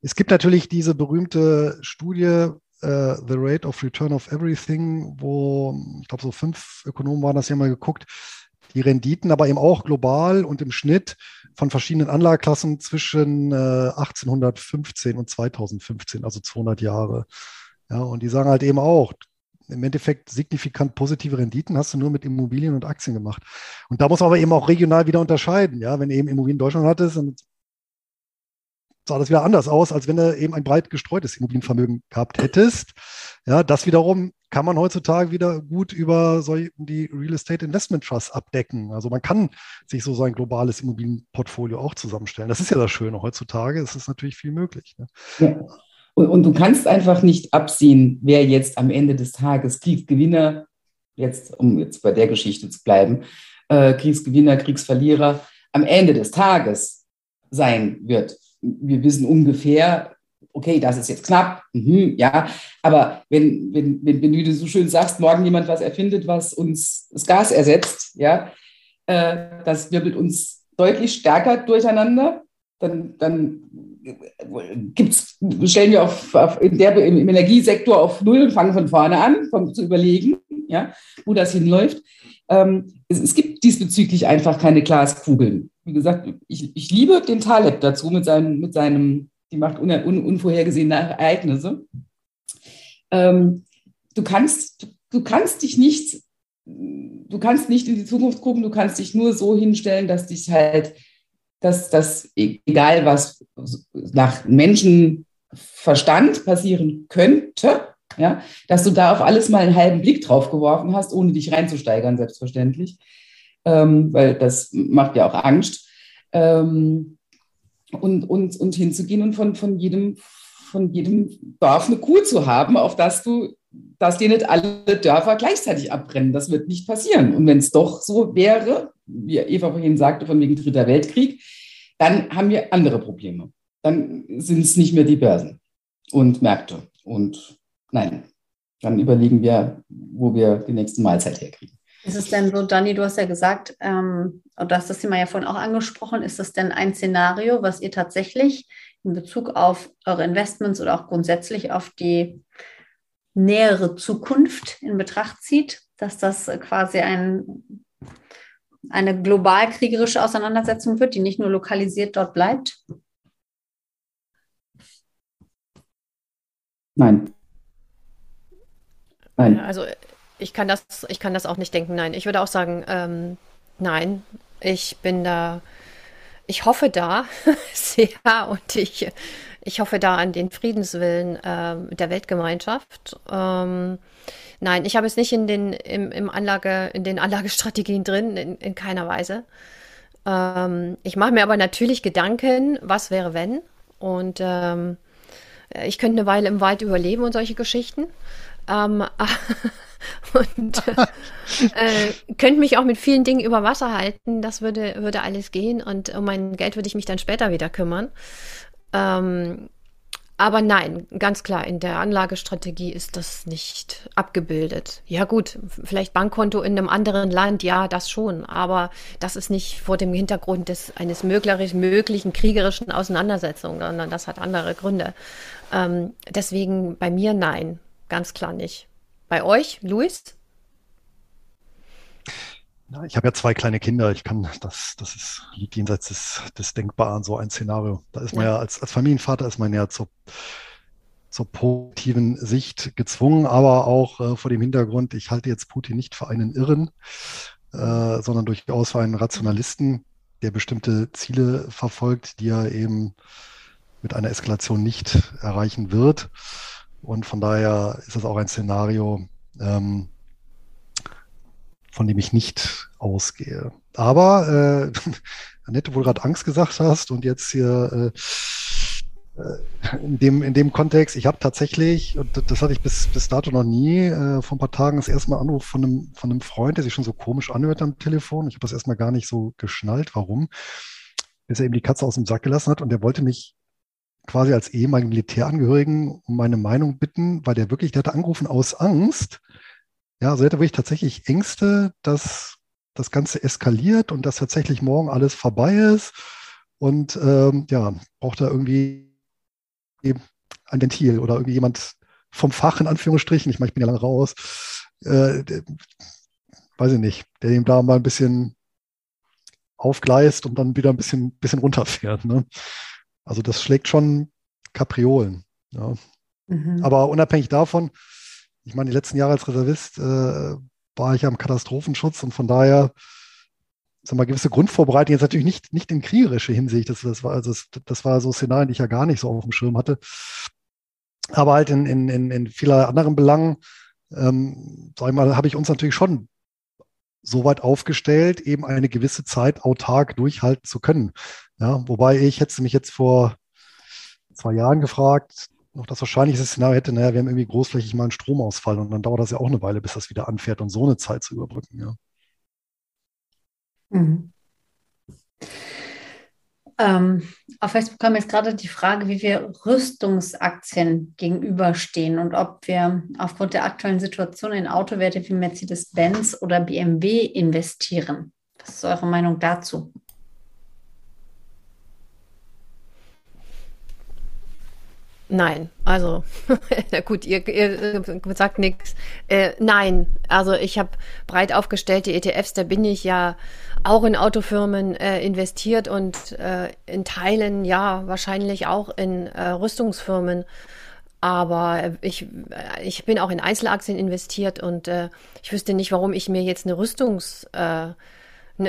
es gibt natürlich diese berühmte Studie, äh, The Rate of Return of Everything, wo, ich glaube, so fünf Ökonomen waren das ja mal geguckt, die Renditen aber eben auch global und im Schnitt von verschiedenen Anlageklassen zwischen äh, 1815 und 2015, also 200 Jahre. Ja, und die sagen halt eben auch, im Endeffekt signifikant positive Renditen hast du nur mit Immobilien und Aktien gemacht. Und da muss man aber eben auch regional wieder unterscheiden. Ja, wenn eben Immobilien in Deutschland hattest, dann sah das wieder anders aus, als wenn du eben ein breit gestreutes Immobilienvermögen gehabt hättest. Ja, das wiederum kann man heutzutage wieder gut über die Real Estate Investment Trust abdecken. Also man kann sich so sein globales Immobilienportfolio auch zusammenstellen. Das ist ja das Schöne heutzutage. Es ist natürlich viel möglich. Ne? Ja. Und, und, du kannst einfach nicht absehen, wer jetzt am Ende des Tages Kriegsgewinner, jetzt um jetzt bei der Geschichte zu bleiben, äh, Kriegsgewinner, Kriegsverlierer am Ende des Tages sein wird. Wir wissen ungefähr, okay, das ist jetzt knapp, mhm, ja, aber wenn, wenn, wenn, wenn du so schön sagst, morgen jemand was erfindet, was uns das Gas ersetzt, ja, äh, das wirbelt uns deutlich stärker durcheinander, dann, dann gibt's, stellen wir auf, auf in der, im, Energiesektor auf Null und fangen von vorne an, von, zu überlegen, ja, wo das hinläuft. Ähm, es, es, gibt diesbezüglich einfach keine Glaskugeln. Wie gesagt, ich, ich liebe den Taleb dazu mit seinem, mit seinem die macht un, un, unvorhergesehene Ereignisse. Ähm, du kannst, du kannst dich nicht, du kannst nicht in die Zukunft gucken, du kannst dich nur so hinstellen, dass dich halt, dass das, egal was nach Menschenverstand passieren könnte, ja, dass du da auf alles mal einen halben Blick drauf geworfen hast, ohne dich reinzusteigern, selbstverständlich, ähm, weil das macht ja auch Angst. Ähm, und, und, und hinzugehen und von, von, jedem, von jedem Dorf eine Kuh zu haben, auf das du, dass dir nicht alle Dörfer gleichzeitig abbrennen. Das wird nicht passieren. Und wenn es doch so wäre, wie Eva vorhin sagte, von wegen Dritter Weltkrieg, dann haben wir andere Probleme. Dann sind es nicht mehr die Börsen und Märkte. Und nein, dann überlegen wir, wo wir die nächste Mahlzeit herkriegen. Ist es denn so, Dani, du hast ja gesagt, ähm, und du hast das Thema ja vorhin auch angesprochen, ist das denn ein Szenario, was ihr tatsächlich in Bezug auf eure Investments oder auch grundsätzlich auf die nähere Zukunft in Betracht zieht, dass das quasi ein, eine global kriegerische Auseinandersetzung wird, die nicht nur lokalisiert dort bleibt? Nein. Nein. Also ich kann das, ich kann das auch nicht denken. Nein, ich würde auch sagen, ähm, nein. Ich bin da, ich hoffe da sehr und ich, ich hoffe da an den Friedenswillen äh, der Weltgemeinschaft. Ähm, nein, ich habe es nicht in den, im, im Anlage, in den Anlagestrategien drin, in, in keiner Weise. Ähm, ich mache mir aber natürlich Gedanken, was wäre wenn? Und ähm, ich könnte eine Weile im Wald überleben und solche Geschichten. Ähm, und äh, könnte mich auch mit vielen Dingen über Wasser halten. Das würde, würde alles gehen und um mein Geld würde ich mich dann später wieder kümmern. Ähm, aber nein, ganz klar, in der Anlagestrategie ist das nicht abgebildet. Ja gut, vielleicht Bankkonto in einem anderen Land, ja, das schon, aber das ist nicht vor dem Hintergrund des, eines möglich, möglichen kriegerischen Auseinandersetzungen, sondern das hat andere Gründe. Ähm, deswegen bei mir nein, ganz klar nicht. Bei euch, Luis? Ich habe ja zwei kleine Kinder. Ich kann, das, das ist, liegt jenseits des, des Denkbaren, so ein Szenario. Da ist man ja, ja als, als Familienvater ist man ja zur, zur positiven Sicht gezwungen, aber auch äh, vor dem Hintergrund, ich halte jetzt Putin nicht für einen Irren, äh, sondern durchaus für einen Rationalisten, der bestimmte Ziele verfolgt, die er eben mit einer Eskalation nicht erreichen wird. Und von daher ist das auch ein Szenario, ähm, von dem ich nicht ausgehe. Aber äh, Annette, wo du gerade Angst gesagt hast und jetzt hier äh, äh, in, dem, in dem Kontext, ich habe tatsächlich, und das hatte ich bis, bis dato noch nie, äh, vor ein paar Tagen das erste Mal Anruf von einem, von einem Freund, der sich schon so komisch anhört am Telefon. Ich habe das erstmal gar nicht so geschnallt, warum. Bis er eben die Katze aus dem Sack gelassen hat und der wollte mich quasi als ehemaligen Militärangehörigen um meine Meinung bitten, weil der wirklich, der hatte angerufen aus Angst. Ja, also er hatte wirklich tatsächlich Ängste, dass das Ganze eskaliert und dass tatsächlich morgen alles vorbei ist. Und ähm, ja, braucht da irgendwie ein Ventil oder irgendwie jemand vom Fach in Anführungsstrichen. Ich meine, ich bin ja lange raus. Äh, weiß ich nicht, der ihm da mal ein bisschen aufgleist und dann wieder ein bisschen, bisschen runterfährt. Ne? Also das schlägt schon Kapriolen. Ja. Mhm. Aber unabhängig davon, ich meine, die letzten Jahre als Reservist äh, war ich ja im Katastrophenschutz und von daher sag mal, gewisse Grundvorbereitung, jetzt natürlich nicht, nicht in kriegerische Hinsicht, das, das, war, also das, das war so Szenarien, die ich ja gar nicht so auf dem Schirm hatte, aber halt in, in, in, in vieler anderen Belangen, ähm, sag ich mal, habe ich uns natürlich schon so weit aufgestellt, eben eine gewisse Zeit autark durchhalten zu können. Ja, wobei ich hätte mich jetzt vor zwei Jahren gefragt, noch das wahrscheinlichste Szenario hätte, naja, wir haben irgendwie großflächig mal einen Stromausfall und dann dauert das ja auch eine Weile, bis das wieder anfährt und so eine Zeit zu überbrücken, ja. Mhm. Ähm, auf Facebook kam jetzt gerade die Frage, wie wir Rüstungsaktien gegenüberstehen und ob wir aufgrund der aktuellen Situation in Autowerte wie Mercedes-Benz oder BMW investieren. Was ist eure Meinung dazu? Nein, also, na gut, ihr, ihr sagt nichts. Äh, nein, also ich habe breit aufgestellte ETFs, da bin ich ja auch in Autofirmen äh, investiert und äh, in Teilen ja wahrscheinlich auch in äh, Rüstungsfirmen. Aber ich, ich bin auch in Einzelaktien investiert und äh, ich wüsste nicht, warum ich mir jetzt eine Rüstungs äh,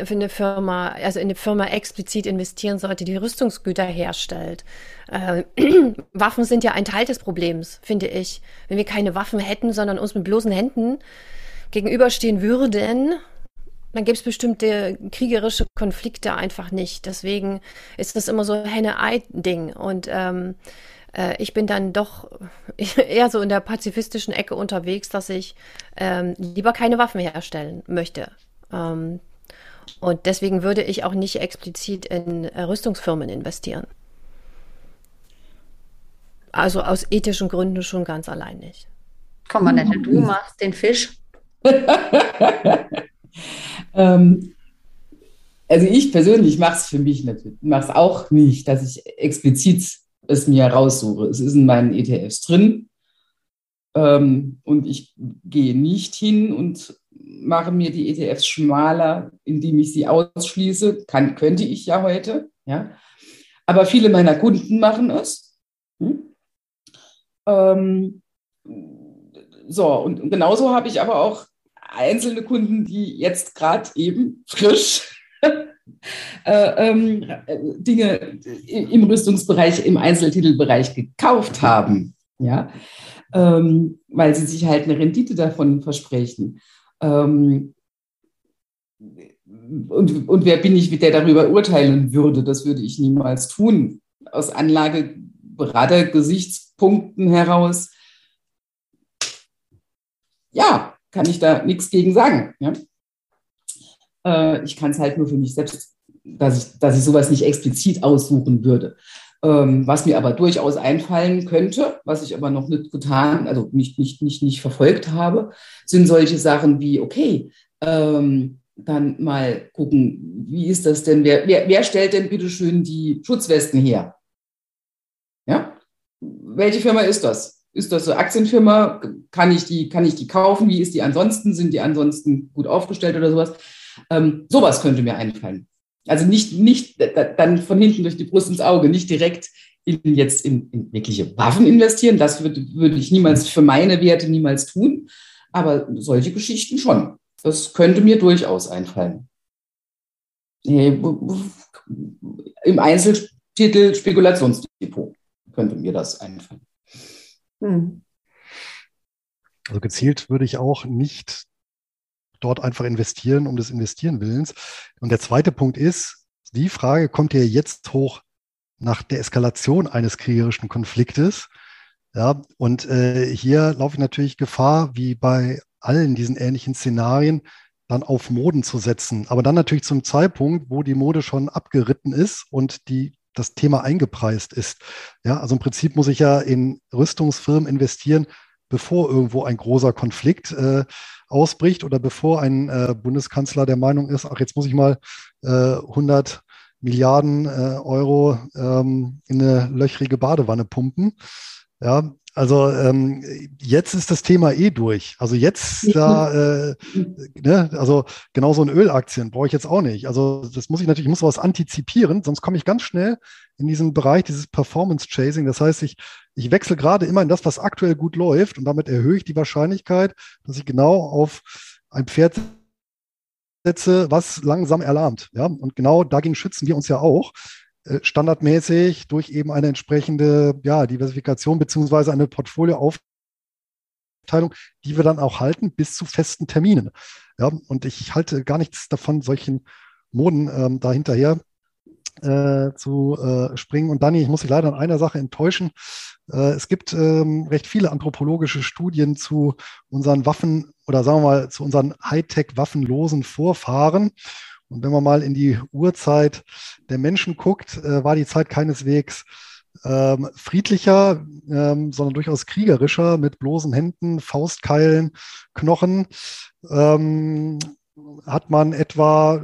für eine Firma, also in eine Firma explizit investieren sollte, die Rüstungsgüter herstellt. Äh, Waffen sind ja ein Teil des Problems, finde ich. Wenn wir keine Waffen hätten, sondern uns mit bloßen Händen gegenüberstehen würden, dann gäbe es bestimmte kriegerische Konflikte einfach nicht. Deswegen ist das immer so Henne-Ei-Ding. Und ähm, äh, ich bin dann doch eher so in der pazifistischen Ecke unterwegs, dass ich ähm, lieber keine Waffen herstellen möchte. Ähm, und deswegen würde ich auch nicht explizit in äh, Rüstungsfirmen investieren. Also aus ethischen Gründen schon ganz allein nicht. Komm, Annette, du machst den Fisch. ähm, also ich persönlich mache es für mich natürlich, mache es auch nicht, dass ich explizit es mir raussuche. Es ist in meinen ETFs drin ähm, und ich gehe nicht hin und mache mir die ETFs schmaler, indem ich sie ausschließe. Kann, könnte ich ja heute. Ja. Aber viele meiner Kunden machen es. Hm? Ähm, so, und, genauso habe ich aber auch einzelne Kunden, die jetzt gerade eben frisch äh, ähm, Dinge im Rüstungsbereich, im Einzeltitelbereich gekauft haben, ja, ähm, weil sie sich halt eine Rendite davon versprechen. Ähm, und, und wer bin ich, der darüber urteilen würde? Das würde ich niemals tun. Aus Anlageberater-Gesichtspunkten heraus. Ja, kann ich da nichts gegen sagen. Ja? Äh, ich kann es halt nur für mich selbst, dass ich, dass ich sowas nicht explizit aussuchen würde. Ähm, was mir aber durchaus einfallen könnte, was ich aber noch nicht getan, also nicht, nicht, nicht, nicht verfolgt habe, sind solche Sachen wie, okay, ähm, dann mal gucken, wie ist das denn, wer, wer, wer stellt denn bitte schön die Schutzwesten her? Ja? Welche Firma ist das? Ist das eine Aktienfirma? Kann ich die, kann ich die kaufen? Wie ist die ansonsten? Sind die ansonsten gut aufgestellt oder sowas? Ähm, sowas könnte mir einfallen. Also nicht, nicht dann von hinten durch die Brust ins Auge, nicht direkt in, jetzt in, in wirkliche Waffen investieren. Das würde, würde ich niemals für meine Werte niemals tun. Aber solche Geschichten schon. Das könnte mir durchaus einfallen. Im Einzeltitel Spekulationsdepot könnte mir das einfallen. Hm. Also gezielt würde ich auch nicht dort einfach investieren um des Investieren Willens. Und der zweite Punkt ist, die Frage kommt ja jetzt hoch nach der Eskalation eines kriegerischen Konfliktes. Ja, und äh, hier laufe ich natürlich Gefahr, wie bei allen diesen ähnlichen Szenarien, dann auf Moden zu setzen. Aber dann natürlich zum Zeitpunkt, wo die Mode schon abgeritten ist und die, das Thema eingepreist ist. Ja, also im Prinzip muss ich ja in Rüstungsfirmen investieren, bevor irgendwo ein großer Konflikt äh, ausbricht oder bevor ein äh, Bundeskanzler der Meinung ist, ach, jetzt muss ich mal äh, 100 Milliarden äh, Euro ähm, in eine löchrige Badewanne pumpen. Ja, also ähm, jetzt ist das Thema eh durch. Also jetzt da, äh, ne, also genau so ein Ölaktien brauche ich jetzt auch nicht. Also das muss ich natürlich, ich muss was antizipieren, sonst komme ich ganz schnell in diesen Bereich dieses Performance Chasing. Das heißt, ich, ich wechsle gerade immer in das, was aktuell gut läuft und damit erhöhe ich die Wahrscheinlichkeit, dass ich genau auf ein Pferd setze, was langsam erlahmt. Ja, und genau dagegen schützen wir uns ja auch. Äh, standardmäßig durch eben eine entsprechende ja, Diversifikation beziehungsweise eine Portfolioaufteilung, die wir dann auch halten bis zu festen Terminen. Ja, und ich halte gar nichts davon, solchen Moden ähm, da hinterher äh, zu äh, springen. Und Dani, ich muss dich leider an einer Sache enttäuschen. Äh, es gibt ähm, recht viele anthropologische Studien zu unseren Waffen oder sagen wir mal zu unseren Hightech-waffenlosen Vorfahren. Und wenn man mal in die Urzeit der Menschen guckt, äh, war die Zeit keineswegs ähm, friedlicher, ähm, sondern durchaus kriegerischer mit bloßen Händen, Faustkeilen, Knochen. Ähm, hat man etwa,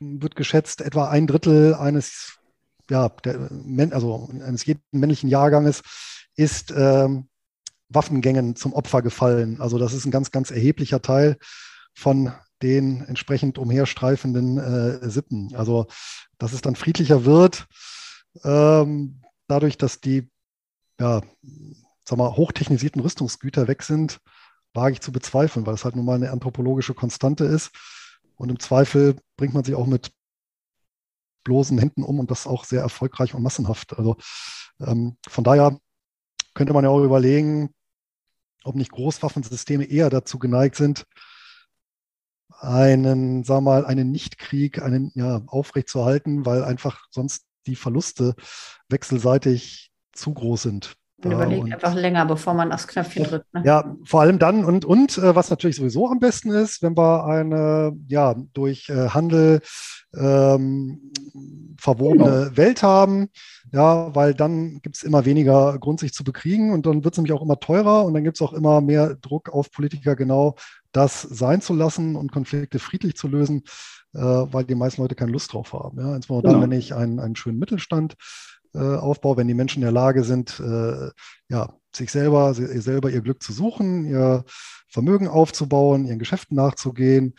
wird geschätzt, etwa ein Drittel eines, ja, der, also eines jeden männlichen Jahrganges ist ähm, Waffengängen zum Opfer gefallen. Also das ist ein ganz, ganz erheblicher Teil von den entsprechend umherstreifenden äh, Sippen. Also, dass es dann friedlicher wird, ähm, dadurch, dass die ja, sag mal, hochtechnisierten Rüstungsgüter weg sind, wage ich zu bezweifeln, weil es halt nun mal eine anthropologische Konstante ist. Und im Zweifel bringt man sich auch mit bloßen Händen um und das auch sehr erfolgreich und massenhaft. Also ähm, von daher könnte man ja auch überlegen, ob nicht Großwaffensysteme eher dazu geneigt sind, einen, sag mal, einen Nichtkrieg, einen ja, aufrechtzuerhalten, weil einfach sonst die Verluste wechselseitig zu groß sind. Man überlegt einfach länger, bevor man aufs Knöpfchen drückt. Ne? Ja, vor allem dann und, und äh, was natürlich sowieso am besten ist, wenn wir eine, ja, durch äh, Handel ähm, verwobene genau. Welt haben, ja, weil dann gibt es immer weniger Grund, sich zu bekriegen und dann wird es nämlich auch immer teurer und dann gibt es auch immer mehr Druck auf Politiker, genau das sein zu lassen und Konflikte friedlich zu lösen, äh, weil die meisten Leute keine Lust drauf haben. Ja? Insbesondere genau. dann, wenn ich einen, einen schönen Mittelstand äh, aufbaue, wenn die Menschen in der Lage sind, äh, ja, sich selber, selber ihr Glück zu suchen, ihr Vermögen aufzubauen, ihren Geschäften nachzugehen.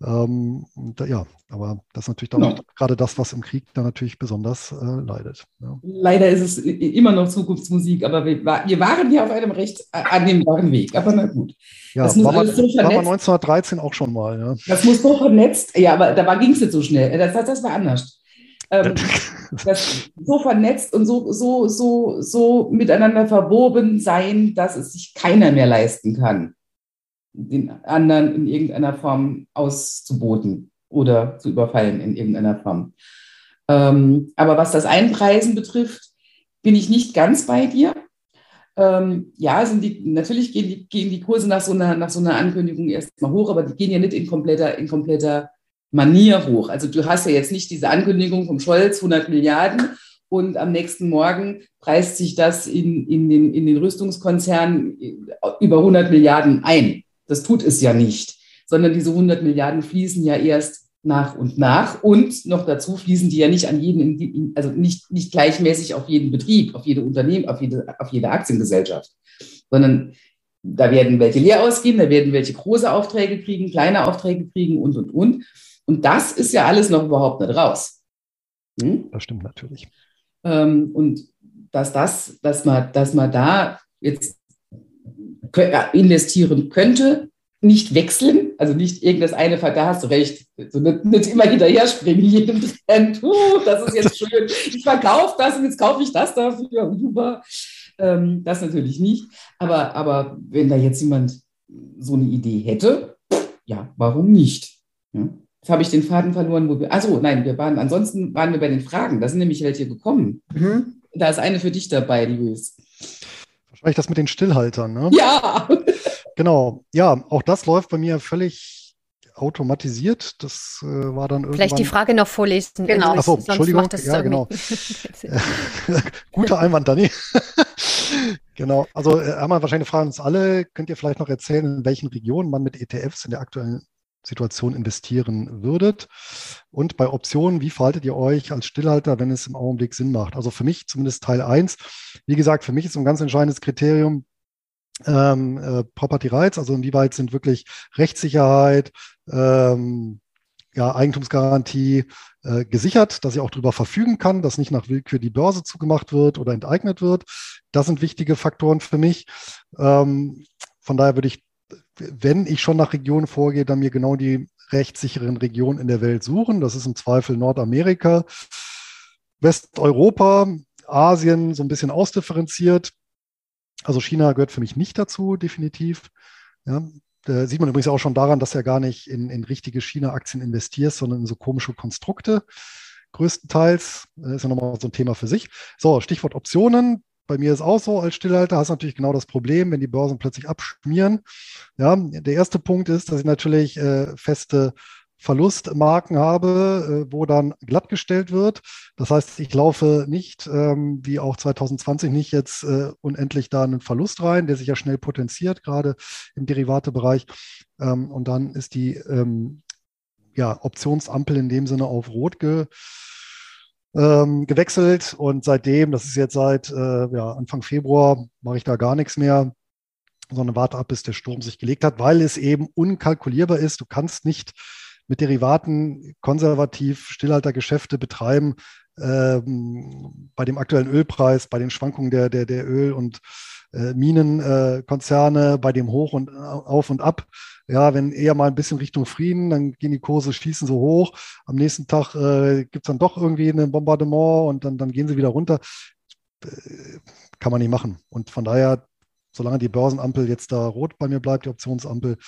Ähm, da, ja, aber das ist natürlich dann genau. gerade das, was im Krieg dann natürlich besonders äh, leidet. Ja. Leider ist es immer noch Zukunftsmusik, aber wir, wir waren ja auf einem recht äh, annehmbaren Weg. Aber na gut. Ja, das war, man, so war man 1913 auch schon mal. Ja. Das muss so vernetzt, ja, aber da ging es nicht so schnell. Das, das, das war anders. Ähm, das so vernetzt und so, so, so, so miteinander verwoben sein, dass es sich keiner mehr leisten kann den anderen in irgendeiner Form auszuboten oder zu überfallen in irgendeiner Form. Ähm, aber was das Einpreisen betrifft, bin ich nicht ganz bei dir. Ähm, ja, sind die, natürlich gehen die, gehen die Kurse nach so, einer, nach so einer Ankündigung erstmal hoch, aber die gehen ja nicht in kompletter, in kompletter Manier hoch. Also du hast ja jetzt nicht diese Ankündigung vom Scholz, 100 Milliarden, und am nächsten Morgen preist sich das in, in, den, in den Rüstungskonzernen über 100 Milliarden ein. Das tut es ja nicht, sondern diese 100 Milliarden fließen ja erst nach und nach und noch dazu fließen die ja nicht an jeden, also nicht, nicht gleichmäßig auf jeden Betrieb, auf jede Unternehmen, auf jede, auf jede Aktiengesellschaft, sondern da werden welche leer ausgehen, da werden welche große Aufträge kriegen, kleine Aufträge kriegen und, und, und. Und das ist ja alles noch überhaupt nicht raus. Hm? Das stimmt natürlich. Ähm, und dass das, dass man, dass man da jetzt investieren könnte, nicht wechseln, also nicht irgendein eine, da hast du recht, so nicht, nicht immer hinterher springen, jedem Trend, uh, das ist jetzt schön, ich verkaufe das und jetzt kaufe ich das dafür, super. Ähm, das natürlich nicht, aber, aber wenn da jetzt jemand so eine Idee hätte, ja, warum nicht? Ja. Jetzt habe ich den Faden verloren, wo wir, also nein, wir waren, ansonsten waren wir bei den Fragen, da sind nämlich welche gekommen. Mhm. Da ist eine für dich dabei, Luis. Wahrscheinlich das mit den Stillhaltern, ne? Ja. Genau. Ja, auch das läuft bei mir völlig automatisiert. Das äh, war dann irgendwann. Vielleicht die Frage noch vorlesen. Genau. Achso, Entschuldigung. Ja, genau. Guter Einwand, Dani. genau. Also, äh, einmal wahrscheinlich fragen uns alle. Könnt ihr vielleicht noch erzählen, in welchen Regionen man mit ETFs in der aktuellen Situation investieren würdet? Und bei Optionen, wie verhaltet ihr euch als Stillhalter, wenn es im Augenblick Sinn macht? Also für mich zumindest Teil 1. Wie gesagt, für mich ist ein ganz entscheidendes Kriterium, ähm, äh, Property Rights, also inwieweit sind wirklich Rechtssicherheit, ähm, ja, Eigentumsgarantie äh, gesichert, dass ich auch darüber verfügen kann, dass nicht nach Willkür die Börse zugemacht wird oder enteignet wird. Das sind wichtige Faktoren für mich. Ähm, von daher würde ich, wenn ich schon nach Regionen vorgehe, dann mir genau die rechtssicheren Regionen in der Welt suchen. Das ist im Zweifel Nordamerika, Westeuropa, Asien so ein bisschen ausdifferenziert. Also China gehört für mich nicht dazu, definitiv. Ja, da sieht man übrigens auch schon daran, dass er gar nicht in, in richtige China-Aktien investiert, sondern in so komische Konstrukte. Größtenteils das ist ja nochmal so ein Thema für sich. So, Stichwort Optionen. Bei mir ist auch so, als Stillhalter hast du natürlich genau das Problem, wenn die Börsen plötzlich abschmieren. Ja, der erste Punkt ist, dass ich natürlich äh, feste Verlustmarken habe, äh, wo dann glattgestellt wird. Das heißt, ich laufe nicht, ähm, wie auch 2020, nicht jetzt äh, unendlich da einen Verlust rein, der sich ja schnell potenziert, gerade im Derivatebereich. Ähm, und dann ist die ähm, ja, Optionsampel in dem Sinne auf Rot ge, ähm, gewechselt. Und seitdem, das ist jetzt seit äh, ja, Anfang Februar, mache ich da gar nichts mehr sondern warte ab, bis der Sturm sich gelegt hat, weil es eben unkalkulierbar ist. Du kannst nicht mit Derivaten konservativ Stillhaltergeschäfte betreiben, ähm, bei dem aktuellen Ölpreis, bei den Schwankungen der, der, der Öl- und äh, Minenkonzerne, äh, bei dem Hoch und Auf und Ab. Ja, wenn eher mal ein bisschen Richtung Frieden, dann gehen die Kurse, schießen so hoch. Am nächsten Tag äh, gibt es dann doch irgendwie ein Bombardement und dann, dann gehen sie wieder runter. Äh, kann man nicht machen. Und von daher, solange die Börsenampel jetzt da rot bei mir bleibt, die Optionsampel,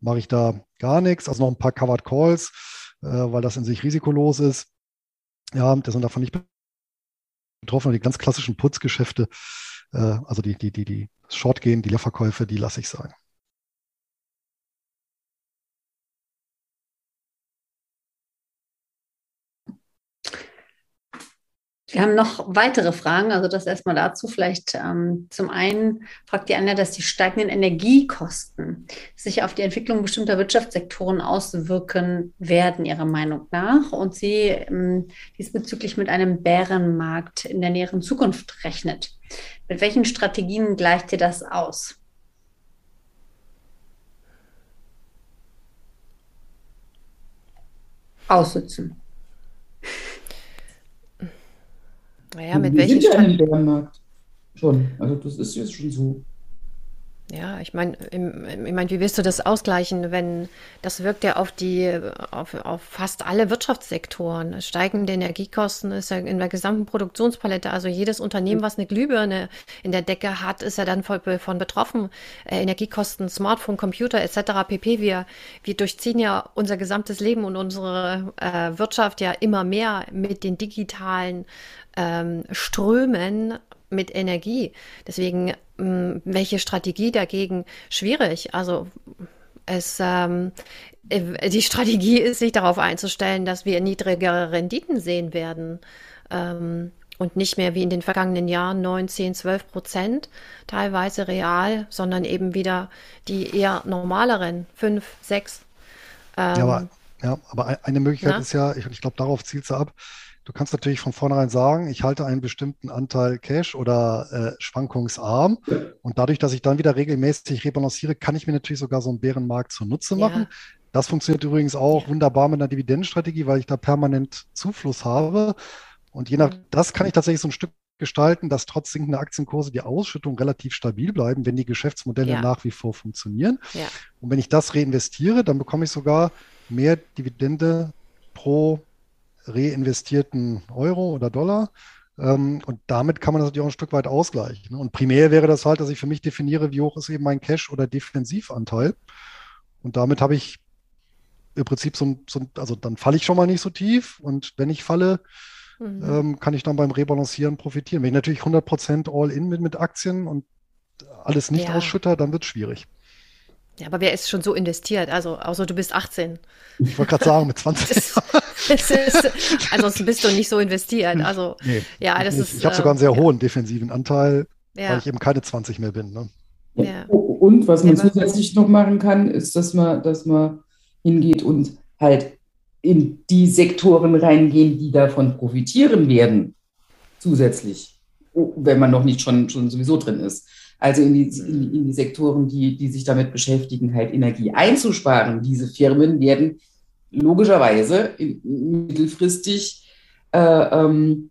mache ich da gar nichts. Also noch ein paar Covered Calls, äh, weil das in sich risikolos ist. Ja, das sind davon nicht betroffen. Die ganz klassischen Putzgeschäfte, äh, also die, die, die, die Short-Gehen, die Leerverkäufe, die lasse ich sein. Wir haben noch weitere Fragen, also das erstmal dazu. Vielleicht ähm, zum einen fragt die Anja, dass die steigenden Energiekosten sich auf die Entwicklung bestimmter Wirtschaftssektoren auswirken werden, ihrer Meinung nach, und sie ähm, diesbezüglich mit einem Bärenmarkt in der näheren Zukunft rechnet. Mit welchen Strategien gleicht ihr das aus? Aussitzen. Naja, mit welchen sind ja in dem Bärenmarkt schon. Also das ist jetzt schon so. Ja, ich meine, ich mein, wie willst du das ausgleichen, wenn das wirkt ja auf die, auf, auf fast alle Wirtschaftssektoren. Steigende Energiekosten ist ja in der gesamten Produktionspalette. Also jedes Unternehmen, was eine Glühbirne in der Decke hat, ist ja dann voll von betroffen. Äh, Energiekosten, Smartphone, Computer etc. pp. Wir, wir durchziehen ja unser gesamtes Leben und unsere äh, Wirtschaft ja immer mehr mit den digitalen ähm, Strömen mit Energie. Deswegen, mh, welche Strategie dagegen schwierig. Also es, ähm, äh, die Strategie ist, sich darauf einzustellen, dass wir niedrigere Renditen sehen werden. Ähm, und nicht mehr wie in den vergangenen Jahren 9, 10, 12 Prozent, teilweise real, sondern eben wieder die eher normaleren 5, 6. Ähm, ja, aber, ja, aber eine Möglichkeit na? ist ja, ich, ich glaube, darauf zielt sie ab, Du kannst natürlich von vornherein sagen, ich halte einen bestimmten Anteil Cash oder äh, schwankungsarm. Und dadurch, dass ich dann wieder regelmäßig rebalanciere, kann ich mir natürlich sogar so einen Bärenmarkt zunutze ja. machen. Das funktioniert übrigens auch ja. wunderbar mit einer Dividendenstrategie, weil ich da permanent Zufluss habe. Und je nach, mhm. das kann ich tatsächlich so ein Stück gestalten, dass trotz sinkender Aktienkurse die Ausschüttungen relativ stabil bleiben, wenn die Geschäftsmodelle ja. nach wie vor funktionieren. Ja. Und wenn ich das reinvestiere, dann bekomme ich sogar mehr Dividende pro reinvestierten Euro oder Dollar. Ähm, und damit kann man das natürlich auch ein Stück weit ausgleichen. Und primär wäre das halt, dass ich für mich definiere, wie hoch ist eben mein Cash- oder Defensivanteil. Und damit habe ich im Prinzip so ein, so ein, also dann falle ich schon mal nicht so tief. Und wenn ich falle, mhm. ähm, kann ich dann beim Rebalancieren profitieren. Wenn ich natürlich 100% All-In bin mit Aktien und alles nicht ja. ausschütter, dann wird es schwierig. Ja, aber wer ist schon so investiert? Also, außer du bist 18. Ich wollte gerade sagen, mit 20. ist, ansonsten bist du nicht so investiert. Also, nee, ja, das ich, ist. Ich habe sogar einen sehr äh, hohen defensiven Anteil, ja. weil ich eben keine 20 mehr bin. Ne? Ja. Und was man zusätzlich noch machen kann, ist, dass man, dass man hingeht und halt in die Sektoren reingehen, die davon profitieren werden, zusätzlich, wenn man noch nicht schon, schon sowieso drin ist. Also in die, in, in die Sektoren, die, die sich damit beschäftigen, halt Energie einzusparen. Diese Firmen werden logischerweise mittelfristig äh, ähm,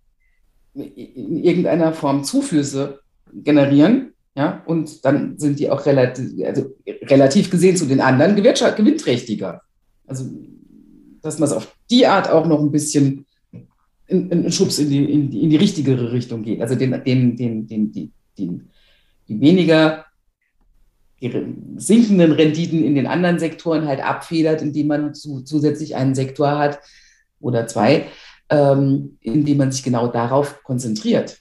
in irgendeiner Form Zuflüsse generieren. Ja, und dann sind die auch relativ, also relativ gesehen zu den anderen gewinnträchtiger. Also, dass man es auf die Art auch noch ein bisschen einen Schubs in die, in die, in die richtigere Richtung geht. Also den, den, den, den, den, den die weniger die sinkenden Renditen in den anderen Sektoren halt abfedert, indem man zu, zusätzlich einen Sektor hat oder zwei, ähm, indem man sich genau darauf konzentriert.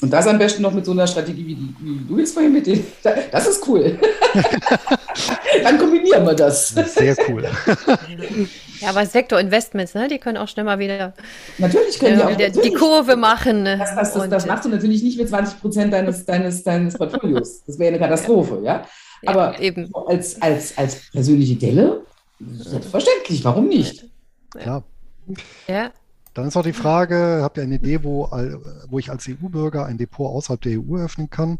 Und das am besten noch mit so einer Strategie, wie, die, wie du jetzt vorhin mit dem. Das ist cool. Dann kombinieren wir das. Sehr cool. Ja, aber Sektor Investments, ne, die können auch schnell mal wieder, natürlich können äh, die, auch, die Kurve machen. Ne? Das, das, das, das, machst du natürlich nicht mit 20 Prozent deines, deines, deines Portfolios. Das wäre eine Katastrophe, ja. Aber ja, eben. Als, als, als persönliche Delle, selbstverständlich, warum nicht? Ja. ja. Dann ist auch die Frage, habt ihr eine Idee, wo, wo ich als EU-Bürger ein Depot außerhalb der EU eröffnen kann?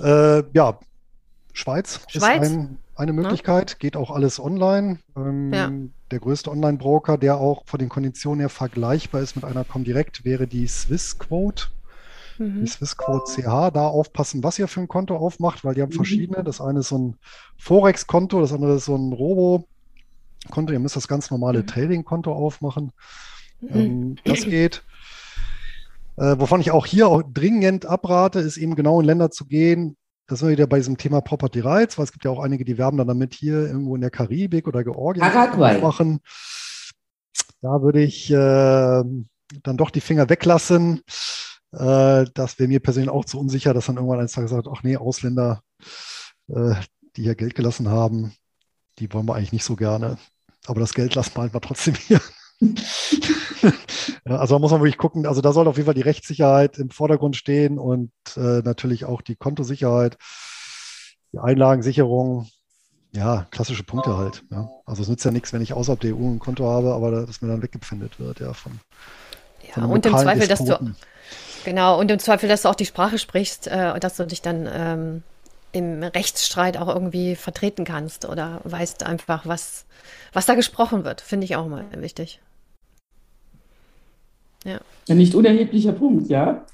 Äh, ja, Schweiz, Schweiz, ist ein, eine Möglichkeit, ja. geht auch alles online. Ähm, ja. Der größte Online-Broker, der auch von den Konditionen her vergleichbar ist mit einer Comdirect, wäre die Swissquote. Mhm. Die Swissquote CH, da aufpassen, was ihr für ein Konto aufmacht, weil die haben mhm. verschiedene. Das eine ist so ein Forex-Konto, das andere ist so ein Robo- Konto. Ihr müsst das ganz normale mhm. Trading-Konto aufmachen. Mhm. Ähm, das geht. Äh, wovon ich auch hier auch dringend abrate, ist eben genau in Länder zu gehen. Das sind wir wieder bei diesem Thema Property Rights, weil es gibt ja auch einige, die werben dann damit hier irgendwo in der Karibik oder Georgien machen. Da würde ich äh, dann doch die Finger weglassen. Äh, das wäre mir persönlich auch zu unsicher, dass dann irgendwann eines Tages sagt, ach nee, Ausländer, äh, die hier Geld gelassen haben, die wollen wir eigentlich nicht so gerne. Aber das Geld lassen wir einfach trotzdem hier. Also da muss man wirklich gucken, also da soll auf jeden Fall die Rechtssicherheit im Vordergrund stehen und äh, natürlich auch die Kontosicherheit, die Einlagensicherung, ja, klassische Punkte halt. Ja. Also es nützt ja nichts, wenn ich außerhalb der EU ein Konto habe, aber das mir dann weggepfändet wird, ja, von, ja, von und im Zweifel, dass du genau, und im Zweifel, dass du auch die Sprache sprichst äh, und dass du dich dann ähm, im Rechtsstreit auch irgendwie vertreten kannst oder weißt einfach, was, was da gesprochen wird. Finde ich auch mal wichtig. Ja. Ein nicht unerheblicher Punkt, ja.